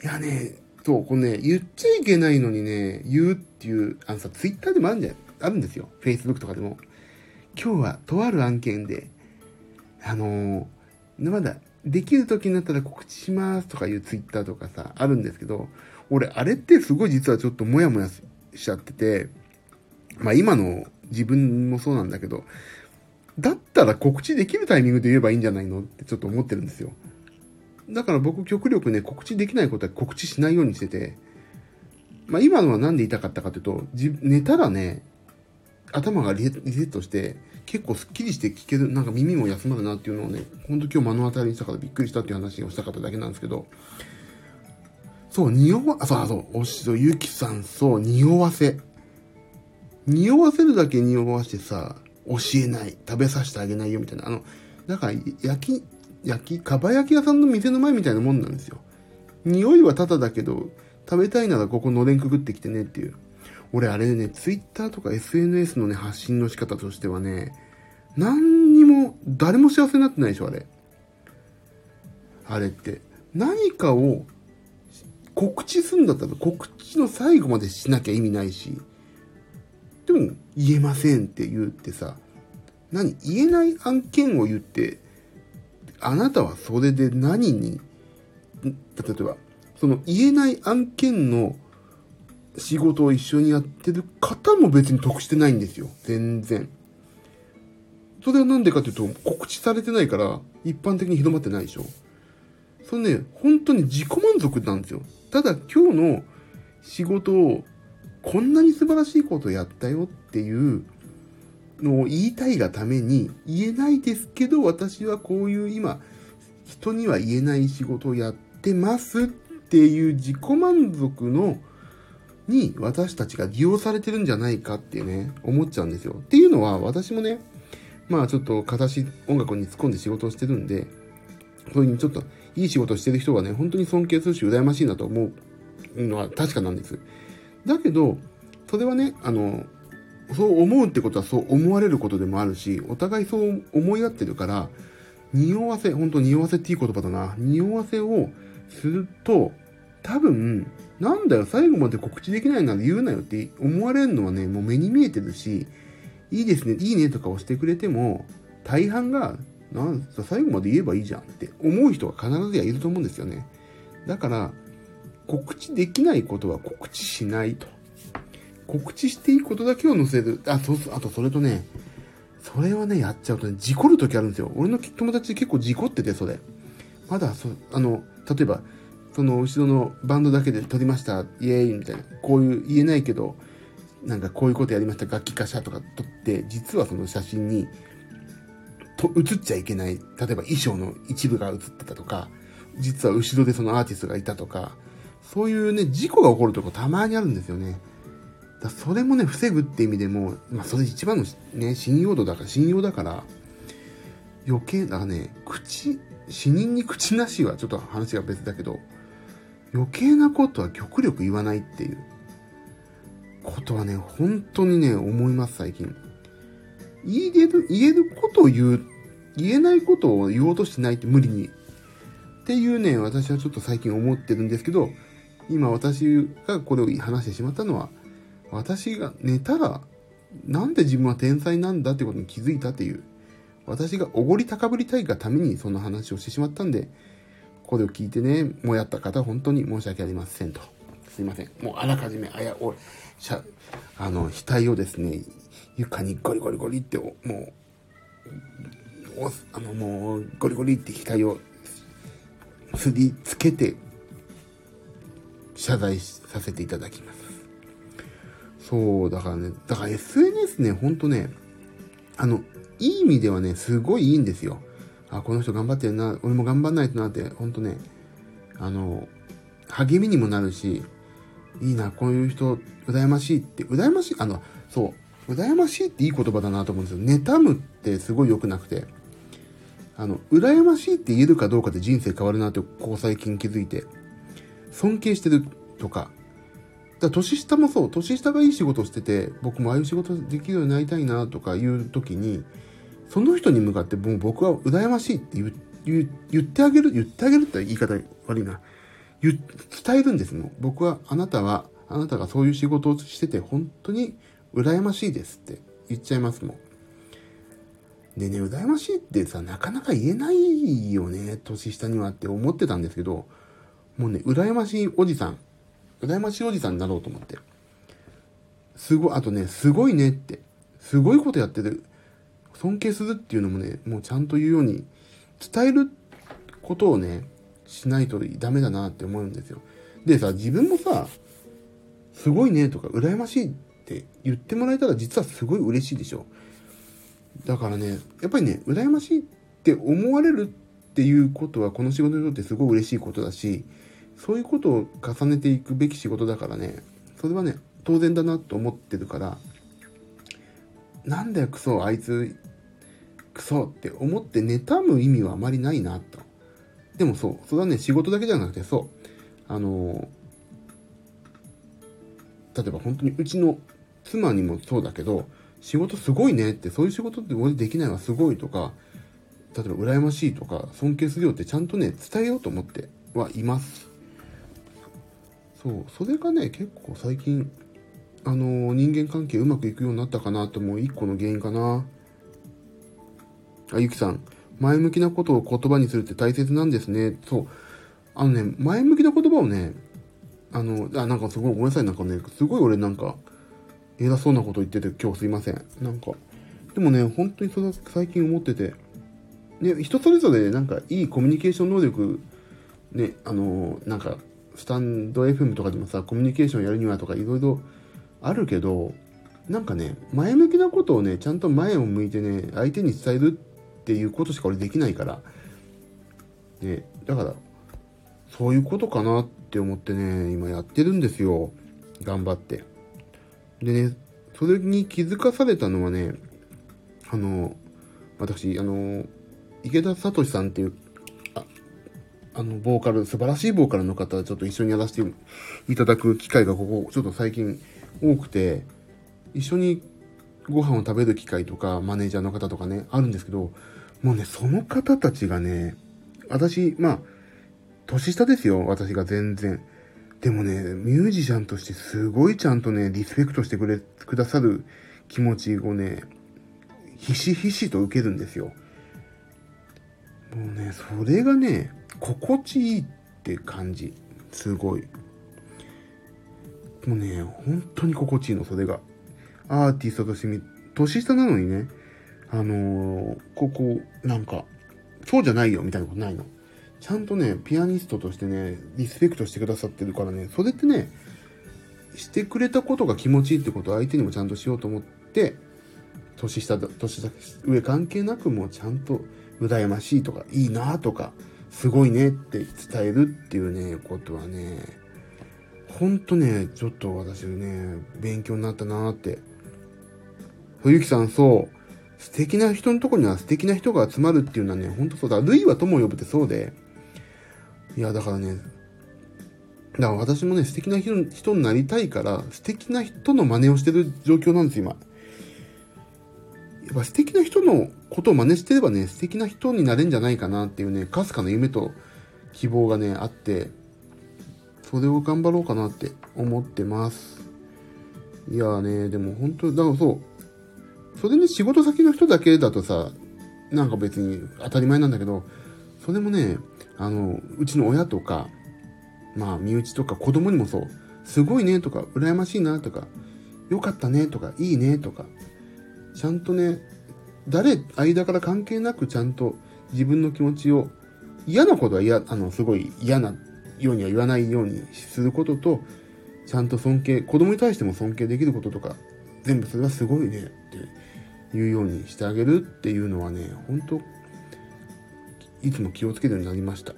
いやね、そう、これね、言っちゃいけないのにね、言うっていう、あのさ、ツイッターでもあるんじゃ、あるんですよ。Facebook とかでも。今日はとある案件で、あのー、まだ、できる時になったら告知しますとかいうツイッターとかさ、あるんですけど、俺、あれってすごい実はちょっとモヤモヤしちゃってて、まあ今の自分もそうなんだけど、だったら告知できるタイミングで言えばいいんじゃないのってちょっと思ってるんですよ。だから僕極力ね、告知できないことは告知しないようにしてて、まあ今のは何で言いたかったかというと、寝たらね、頭がリセットして、結構スッキリして聞ける、なんか耳も休まるなっていうのをね、ほんと今日目の当たりにしたからびっくりしたっていう話をしたかっただけなんですけど、そう、匂わ、そう、そう、おしそ、ゆきさん、そう、匂わせ。匂わせるだけ匂わしてさ、教えない、食べさせてあげないよみたいな。あの、だから、焼き、焼き、かば焼き屋さんの店の前みたいなもんなんですよ。匂いはただだけど、食べたいならここのれんくぐってきてねっていう。俺あれね、ツイッターとか SNS のね、発信の仕方としてはね、何にも、誰も幸せになってないでしょ、あれ。あれって。何かを告知するんだったら告知の最後までしなきゃ意味ないし、でも言えませんって言ってさ、何言えない案件を言って、あなたはそれで何に、例えば、その言えない案件の仕事を一緒にやってる方も別に得してないんですよ。全然。それはなんでかっていうと、告知されてないから、一般的に広まってないでしょ。それね、本当に自己満足なんですよ。ただ今日の仕事を、こんなに素晴らしいことをやったよっていうのを言いたいがために、言えないですけど、私はこういう今、人には言えない仕事をやってますっていう自己満足のに私たちが利用されてるんじゃないかってね、思っちゃうんですよ。っていうのは私もね、まあちょっと形音楽に突っ込んで仕事をしてるんで、そういうちょっといい仕事してる人がね、本当に尊敬するし羨ましいなと思うのは確かなんです。だけど、それはね、あの、そう思うってことはそう思われることでもあるし、お互いそう思い合ってるから、匂わせ、本当匂わせっていい言葉だな。匂わせをすると、多分、なんだよ、最後まで告知できないなら言うなよって思われるのはね、もう目に見えてるし、いいですね、いいねとか押してくれても、大半が、なん最後まで言えばいいじゃんって思う人が必ずやいると思うんですよね。だから、告知できないことは告知しないと。告知していいことだけを載せる。あ、そうそう、あとそれとね、それはね、やっちゃうとね、事故る時あるんですよ。俺の友達結構事故ってて、それ。まだ、そ、あの、例えば、その後ろのバンドだけで撮りました、イエーイみたいな、こういう言えないけど、なんかこういうことやりました、楽器化したとか撮って、実はその写真に、と、映っちゃいけない。例えば衣装の一部が映ってたとか、実は後ろでそのアーティストがいたとか、そういうね、事故が起こるとこたまにあるんですよね。だそれもね、防ぐって意味でも、まあ、それ一番のね、信用度だから、信用だから、余計、だからね、口、死人に口なしはちょっと話が別だけど、余計なことは極力言わないっていうことはね、本当にね、思います、最近。言える、言えることを言う、言えないことを言おうとしてないって無理に。っていうね、私はちょっと最近思ってるんですけど、今私がこれを話してしまったのは、私が寝たら、なんで自分は天才なんだってことに気づいたっていう、私がおごり高ぶりたいがためにその話をしてしまったんで、これを聞いてね、もやった方、本当に申し訳ありませんと。すいません。もうあらかじめ、あや、おい、しゃ、あの、額をですね、床にゴリゴリゴリって、もう、あの、もう、ゴリゴリって額をすりつけて、謝罪させていただきます。そう、だからね、だから SNS ね、ほんとね、あの、いい意味ではね、すごいいいんですよ。あ、この人頑張ってるな、俺も頑張んないとなって、ほんとね、あの、励みにもなるし、いいな、こういう人、羨ましいって、羨ましい、あの、そう、羨ましいっていい言葉だなと思うんですよ。妬むってすごい良くなくて、あの、羨ましいって言えるかどうかで人生変わるなって、ここ最近気づいて、尊敬してるとか、だ年下もそう、年下がいい仕事してて、僕もああいう仕事できるようになりたいなとかいう時に、その人に向かってもう僕は羨ましいって言言言ってあげる、言ってあげるって言い方悪いな。伝えるんですもん。僕は、あなたは、あなたがそういう仕事をしてて本当に羨ましいですって言っちゃいますもん。でね、羨ましいってさ、なかなか言えないよね、年下にはって思ってたんですけど、もうね、羨ましいおじさん、羨ましいおじさんになろうと思って。すごい、あとね、すごいねって。すごいことやってる。尊敬するっていうのもね、もうちゃんと言うように、伝えることをね、しないとダメだなって思うんですよ。でさ、自分もさ、すごいねとか、羨ましいって言ってもらえたら実はすごい嬉しいでしょ。だからね、やっぱりね、羨ましいって思われるっていうことは、この仕事にとってすごい嬉しいことだし、そういうことを重ねていくべき仕事だからね、それはね、当然だなと思ってるから、なんだよクソ、あいつ、クソって思って妬む意味はあまりないなと。でもそう、それはね、仕事だけじゃなくてそう、あの例えば本当にうちの妻にもそうだけど、仕事すごいねって、そういう仕事って俺できないわ、すごいとか、例えば羨ましいとか、尊敬するよってちゃんとね、伝えようと思ってはいます。そう、それがね、結構最近、あの、人間関係うまくいくようになったかなと思う一個の原因かな。あ、ゆきさん、前向きなことを言葉にするって大切なんですね。そう。あのね、前向きな言葉をね、あの、あ、なんかすごいごめんなさい、なんかね、すごい俺なんか、偉そうなこと言ってて今日すいません。なんか、でもね、本当にそれ最近思ってて、ね、人それぞれなんかいいコミュニケーション能力、ね、あの、なんかスタンド FM とかでもさ、コミュニケーションやるにはとかいろいろあるけど、なんかね、前向きなことをね、ちゃんと前を向いてね、相手に伝えるっていうことしか俺できないから、ね、だから、そういうことかなって思ってね、今やってるんですよ。頑張って。でね、それに気づかされたのはね、あの、私、あの、池田聡さんっていうあの、ボーカル、素晴らしいボーカルの方、ちょっと一緒にやらせていただく機会がここ、ちょっと最近多くて、一緒にご飯を食べる機会とか、マネージャーの方とかね、あるんですけど、もうね、その方たちがね、私、まあ、年下ですよ、私が全然。でもね、ミュージシャンとしてすごいちゃんとね、リスペクトしてくれ、くださる気持ちをね、ひしひしと受けるんですよ。もうね、それがね、心地いいって感じ。すごい。もうね、本当に心地いいの、それが。アーティストとして、年下なのにね、あのー、ここ、なんか、そうじゃないよ、みたいなことないの。ちゃんとね、ピアニストとしてね、リスペクトしてくださってるからね、それってね、してくれたことが気持ちいいってことを相手にもちゃんとしようと思って、年下だ、年上関係なくもうちゃんと羨ましいとか、いいなとか、すごいねって伝えるっていうね、ことはね、ほんとね、ちょっと私ね、勉強になったなって。ゆきさん、そう。素敵な人のとこには素敵な人が集まるっていうのはね、ほんとそうだ。類は友を呼ぶってそうで。いや、だからね、だから私もね、素敵な人人になりたいから、素敵な人の真似をしてる状況なんです今。やっぱ素敵な人のことを真似してればね、素敵な人になれんじゃないかなっていうね、かすかな夢と希望がね、あって、それを頑張ろうかなって思ってます。いやーね、でも本当だからそう、それに仕事先の人だけだとさ、なんか別に当たり前なんだけど、それもね、あの、うちの親とか、まあ、身内とか子供にもそう、すごいねとか、羨ましいなとか、よかったねとか、いいねとか、ちゃんとね、誰、間から関係なくちゃんと自分の気持ちを、嫌なことは嫌、あの、すごい嫌なようには言わないようにすることと、ちゃんと尊敬、子供に対しても尊敬できることとか、全部それはすごいねっていうようにしてあげるっていうのはね、本当いつも気をつけるようになりました。っ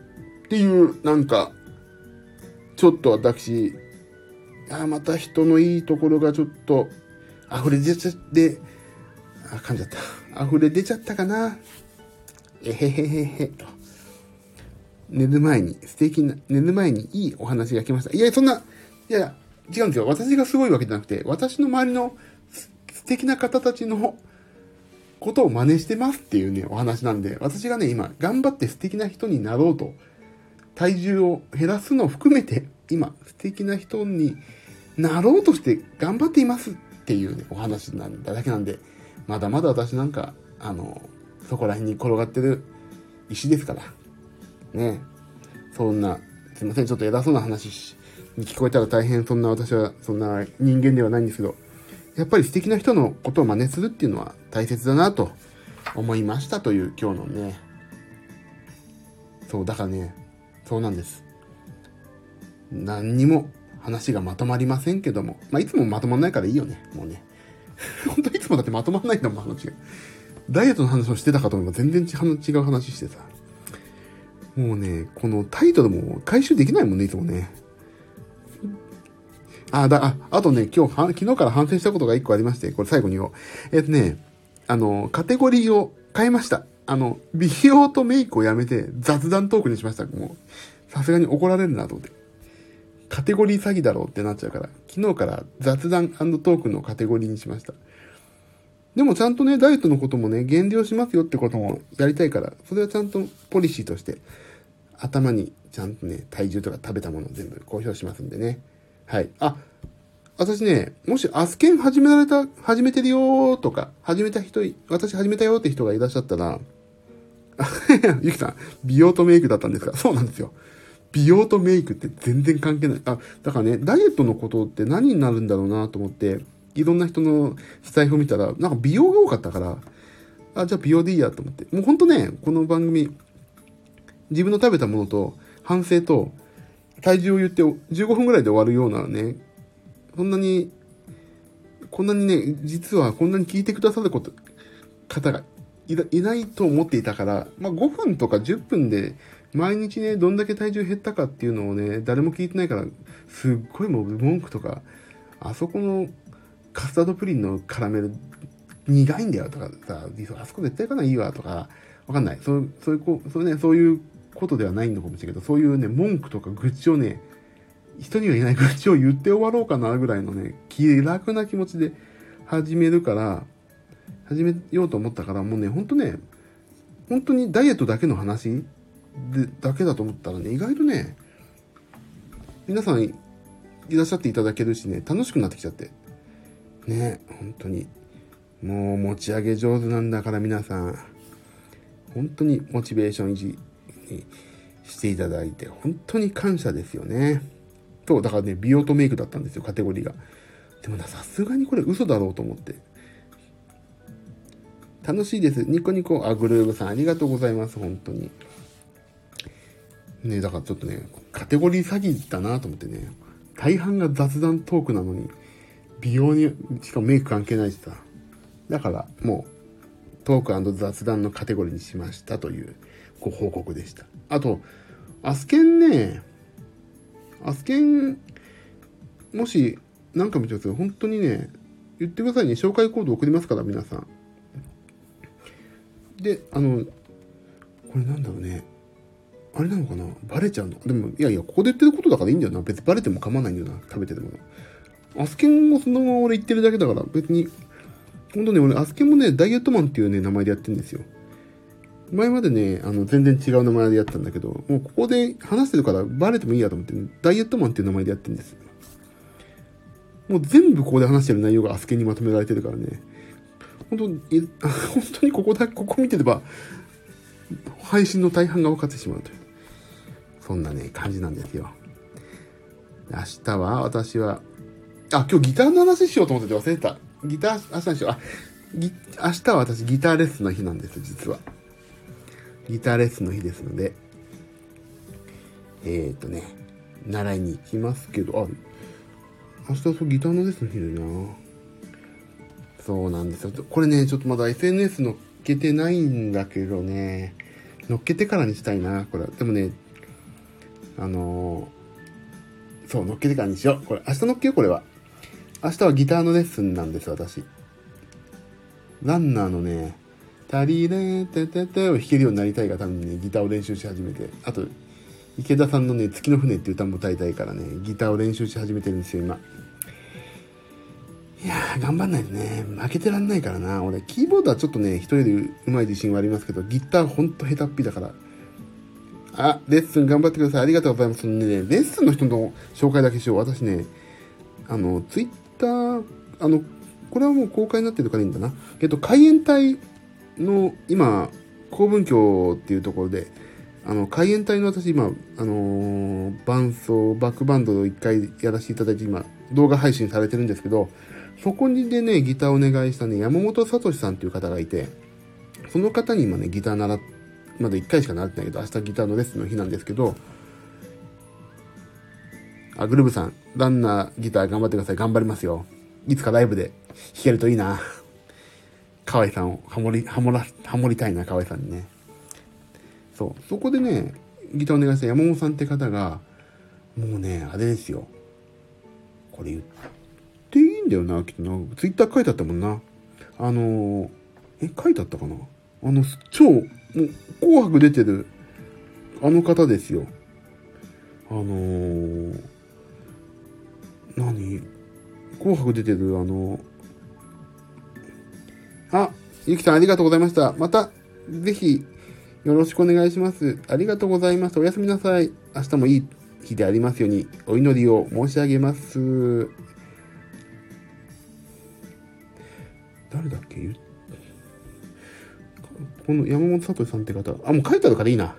ていう、なんか、ちょっと私、あまた人のいいところがちょっと溢れ出ちゃって、あ、噛んじゃった。溢れ出ちゃったかな。えへへへへと。寝る前に、素敵な、寝る前にいいお話が来ました。いや、そんな、いや、違うんですよ。私がすごいわけじゃなくて、私の周りの素敵な方たちのことを真似してますっていうね、お話なんで、私がね、今、頑張って素敵な人になろうと、体重を減らすのを含めて、今、素敵な人になろうとして頑張っていますっていうね、お話なんだだけなんで、まだまだ私なんか、あの、そこら辺に転がってる石ですから。ね。そんな、すいません、ちょっと偉そうな話に聞こえたら大変、そんな私は、そんな人間ではないんですけど、やっぱり素敵な人のことを真似するっていうのは大切だなと思いましたという今日のね、そう、だからね、そうなんです。何にも話がまとまりませんけども、まあ、いつもまとまんないからいいよね、もうね。本当いつもだってまとまんないんだもん、話が。ダイエットの話をしてたかと思えば全然違う話してさ。もうね、このタイトルも回収できないもんね、いつもね。あ、だ、あ、あとね、今日、昨日から反省したことが一個ありまして、これ最後に言おう。えっ、とね、あの、カテゴリーを変えました。あの、美容とメイクをやめて雑談トークにしました。もう、さすがに怒られるなと思って。カテゴリー詐欺だろうってなっちゃうから、昨日から雑談トークのカテゴリーにしました。でもちゃんとね、ダイエットのこともね、減量しますよってこともやりたいから、それはちゃんとポリシーとして、頭にちゃんとね、体重とか食べたものを全部公表しますんでね。はい。あ、私ね、もしアスケン始められた、始めてるよーとか、始めた人、私始めたよって人がいらっしゃったら、ゆきさん、美容とメイクだったんですか？そうなんですよ。美容とメイクって全然関係ない。あ、だからね、ダイエットのことって何になるんだろうなと思って、いろんな人のスタイフを見たら、なんか美容が多かったから、あ、じゃあ美容でいいやと思って。もうほんとね、この番組、自分の食べたものと、反省と、体重を言って15分ぐらいで終わるようなね、そんなに、こんなにね、実はこんなに聞いてくださること、方がいないと思っていたから、まあ5分とか10分で毎日ね、どんだけ体重減ったかっていうのをね、誰も聞いてないから、すっごいもう文句とか、あそこのカスタードプリンのカラメル苦いんだよとかさ、あそこ絶対行かないいわとか、わかんない。そう、そういうこ、そうね、そういうことではないのかもしれないけど、そういうね、文句とか愚痴をね、人には言えない愚痴を言って終わろうかなぐらいのね、気楽な気持ちで始めるから、始めようと思ったから、もうね、ほんとね、本当にダイエットだけの話で、だけだと思ったらね、意外とね、皆さんいらっしゃっていただけるしね、楽しくなってきちゃって。ね、本当に。もう持ち上げ上手なんだから皆さん、本当にモチベーション維持にしていただいて、本当に感謝ですよね。と、だからね、美容とメイクだったんですよ、カテゴリーが。でもな、さすがにこれ嘘だろうと思って。楽しいです。ニコニコ、あ、グルーブさんありがとうございます、本当に。ね、だからちょっとね、カテゴリー詐欺だなと思ってね。大半が雑談トークなのに、美容に、しかもメイク関係ないしさ。だから、もう、トーク雑談のカテゴリーにしましたというご報告でした。あと、アスケンね、アスケン、もし、何か見てください。本当にね、言ってくださいね。紹介コード送りますから、皆さん。で、あの、これなんだろうね。あれなのかな？バレちゃうの？でも、いやいや、ここで言ってることだからいいんだよな。別にバレても構わないんだよな。食べてるも。アスケンもそのまま俺言ってるだけだから、別に、ほんとね、俺、アスケンもね、ダイエットマンっていうね、名前でやってるんですよ。前までね、あの、全然違う名前でやったんだけど、もうここで話してるからバレてもいいやと思って、ダイエットマンっていう名前でやってるんです。もう全部ここで話してる内容がアスケンにまとめられてるからね。本当に、本当にここだ、ここ見てれば、配信の大半が分かってしまうという。そんなね、感じなんですよ。明日は、私は、あ、今日ギターの話しようと思ってて忘れてた。ギター、明日にしよう。あ、ギ、明日は私ギターレッスンの日なんです、実は。ギターレッスンの日ですので、えっ、ー、とね、習いに行きますけど、あ、明日そうギターのレッスンの日だな。そうなんですよ。これね、ちょっとまだ SNS 乗っけてないんだけどね、乗っけてからにしたいな、これ。でもね、あのー、そう、乗っけてからにしよう。これ、明日乗っけよ、これは。明日はギターのレッスンなんです、私。ランナーのね、タリレーテテテを弾けるようになりたいがためにね、ギターを練習し始めて、あと、池田さんのね、月の船っていう歌も歌いたいからね、ギターを練習し始めてるんですよ、今。いやー、頑張んないとね、負けてらんないからな。俺、キーボードはちょっとね、一人より上手い自信はありますけど、ギターほんと下手っぴだから。あ、レッスン頑張ってください。ありがとうございます。ね、レッスンの人の紹介だけしよう。私ね、あの、ツイッター、あの、これはもう公開になってるからいいんだな。えっと、海援隊の、今、公文教っていうところで、あの、海援隊の私今、あのー、伴奏、バックバンドを一回やらせていただいて今、動画配信されてるんですけど、そこにでね、ギターお願いしたね、山本聡さんっていう方がいて、その方に今ね、ギター習って、まだ1回しか習ってないけど、明日ギターのレッスンの日なんですけど、あ、グルーブさん、ランナーギター頑張ってください。頑張りますよ。いつかライブで弾けるといいな。河合さんをハモり、ハモら、ハモりたいな、河合さんにね。そう。そこでね、ギターお願いした山本さんって方が、もうね、あれですよ。これ言っていいんだよな、きっとな。ツイッター書いてあったもんな。あのー、え、書いてあったかなあの、超、もう、紅白出てる、あの方ですよ。あのー、何？紅白出てる、あのあ、ゆきさんありがとうございました。また、ぜひ、よろしくお願いします。ありがとうございます。おやすみなさい。明日もいい日でありますように、お祈りを申し上げます。この山本聡さんって方、あ、もう書いてあるからいいな。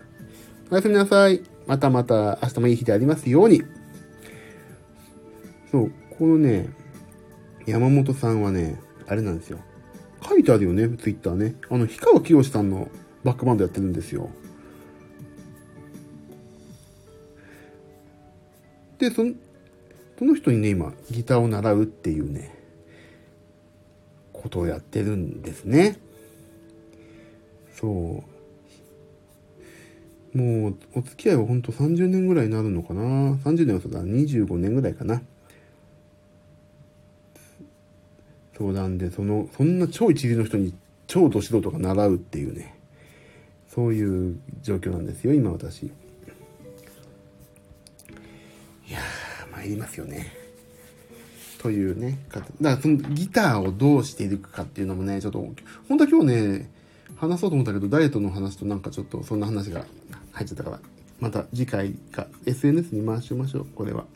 おやすみなさい。またまた明日もいい日でありますように。そう、このね、山本さんはね、あれなんですよ。書いてあるよね、ツイッターね。あの、氷川きよしさんのバックバンドやってるんですよ。で、その、その人にね、今、ギターを習うっていうね、ことをやってるんですね。そう。もう、お付き合いはほんと30年ぐらいになるのかな ?30 年はそうだ、25年ぐらいかな。そうなんで、その、そんな超一流の人に超ど素人が習うっていうね。そういう状況なんですよ、今私。いや、参りますよね。というね。だからそのギターをどうしていくかっていうのもね、ちょっと、本当は今日ね、話そうと思ったけど、ダイエットの話となんかちょっとそんな話が入っちゃったから、また次回か SNS に回しましょう、これは。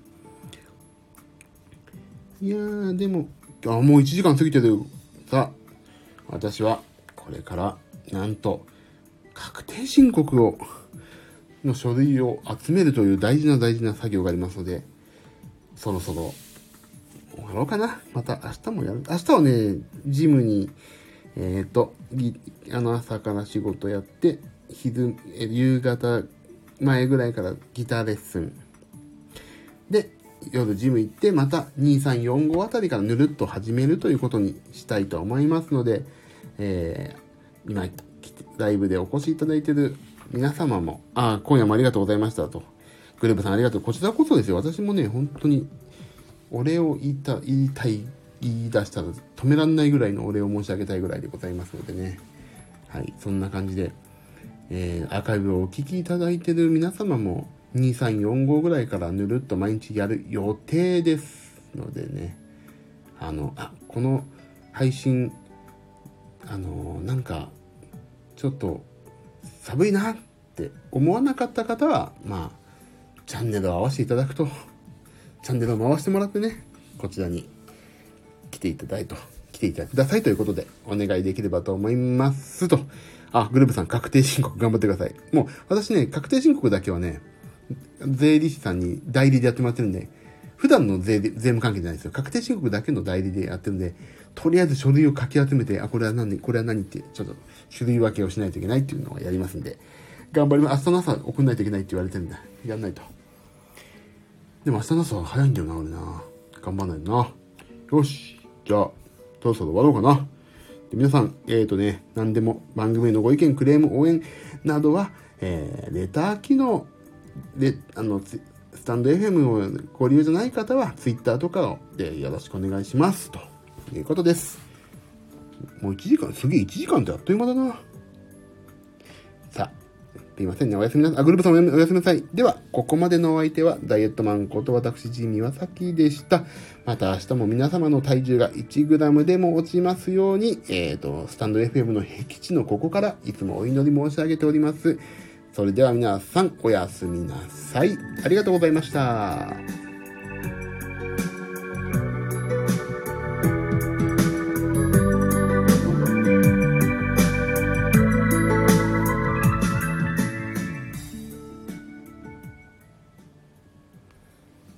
いやー、でも、あ、もう1時間過ぎてる。さあ、私はこれから、なんと、確定申告を、の書類を集めるという大事な大事な作業がありますので、そろそろ終わろうかな。また明日もやる。明日はね、ジムに、えっ、ー、と、あの朝から仕事やって、昼、夕方前ぐらいからギターレッスン。で、夜ジム行って、また2345あたりからぬるっと始めるということにしたいと思いますので、えー、今、ライブでお越しいただいている皆様も、あ、今夜もありがとうございましたと。グループさんありがとう。こちらこそですよ。私もね、本当に、お礼を言いた、言いたい、言い出したら止めらんないぐらいのお礼を申し上げたいぐらいでございますのでね。はい、そんな感じで、えー、アーカイブをお聴きいただいてる皆様も、2345ぐらいからぬるっと毎日やる予定ですのでね、あの、あ、この配信、あの、なんか、ちょっと寒いなって思わなかった方は、まあ、チャンネルを合わせていただくと、チャンネルを回してもらってね、こちらに来ていただいと、来ていただくださいということで、お願いできればと思いますと。あ、グループさん確定申告頑張ってください。もう、私ね、確定申告だけはね、税理士さんに代理でやってもらってるんで、普段の税税務関係じゃないですよ。確定申告だけの代理でやってるんで、とりあえず書類をかき集めて、あ、これは何、これは何って、ちょっと種類分けをしないといけないっていうのをやりますんで、頑張ります。明日の朝送んないといけないって言われてるんだ。やんないと。でも明日の朝は早いんだよな、俺な。頑張んないな。よし。じゃあ、そろそろ終わろうかな。で皆さん、えっ、ー、とね、何でも番組のご意見、クレーム、応援などは、えー、レター機能で、あの、スタンド FM をご利用じゃない方は、Twitter とかでよろしくお願いします。ということです。もう1時間、すげえ1時間ってあっという間だな。すいませんね。おやすみなさい。あ、グループさんおやすみなさい。では、ここまでのお相手は、ダイエットマンこと私、ジミワサキでした。また明日も皆様の体重が 1g でも落ちますように、えっ、ー、と、スタンド FM の僻地のここから、いつもお祈り申し上げております。それでは皆さん、おやすみなさい。ありがとうございました。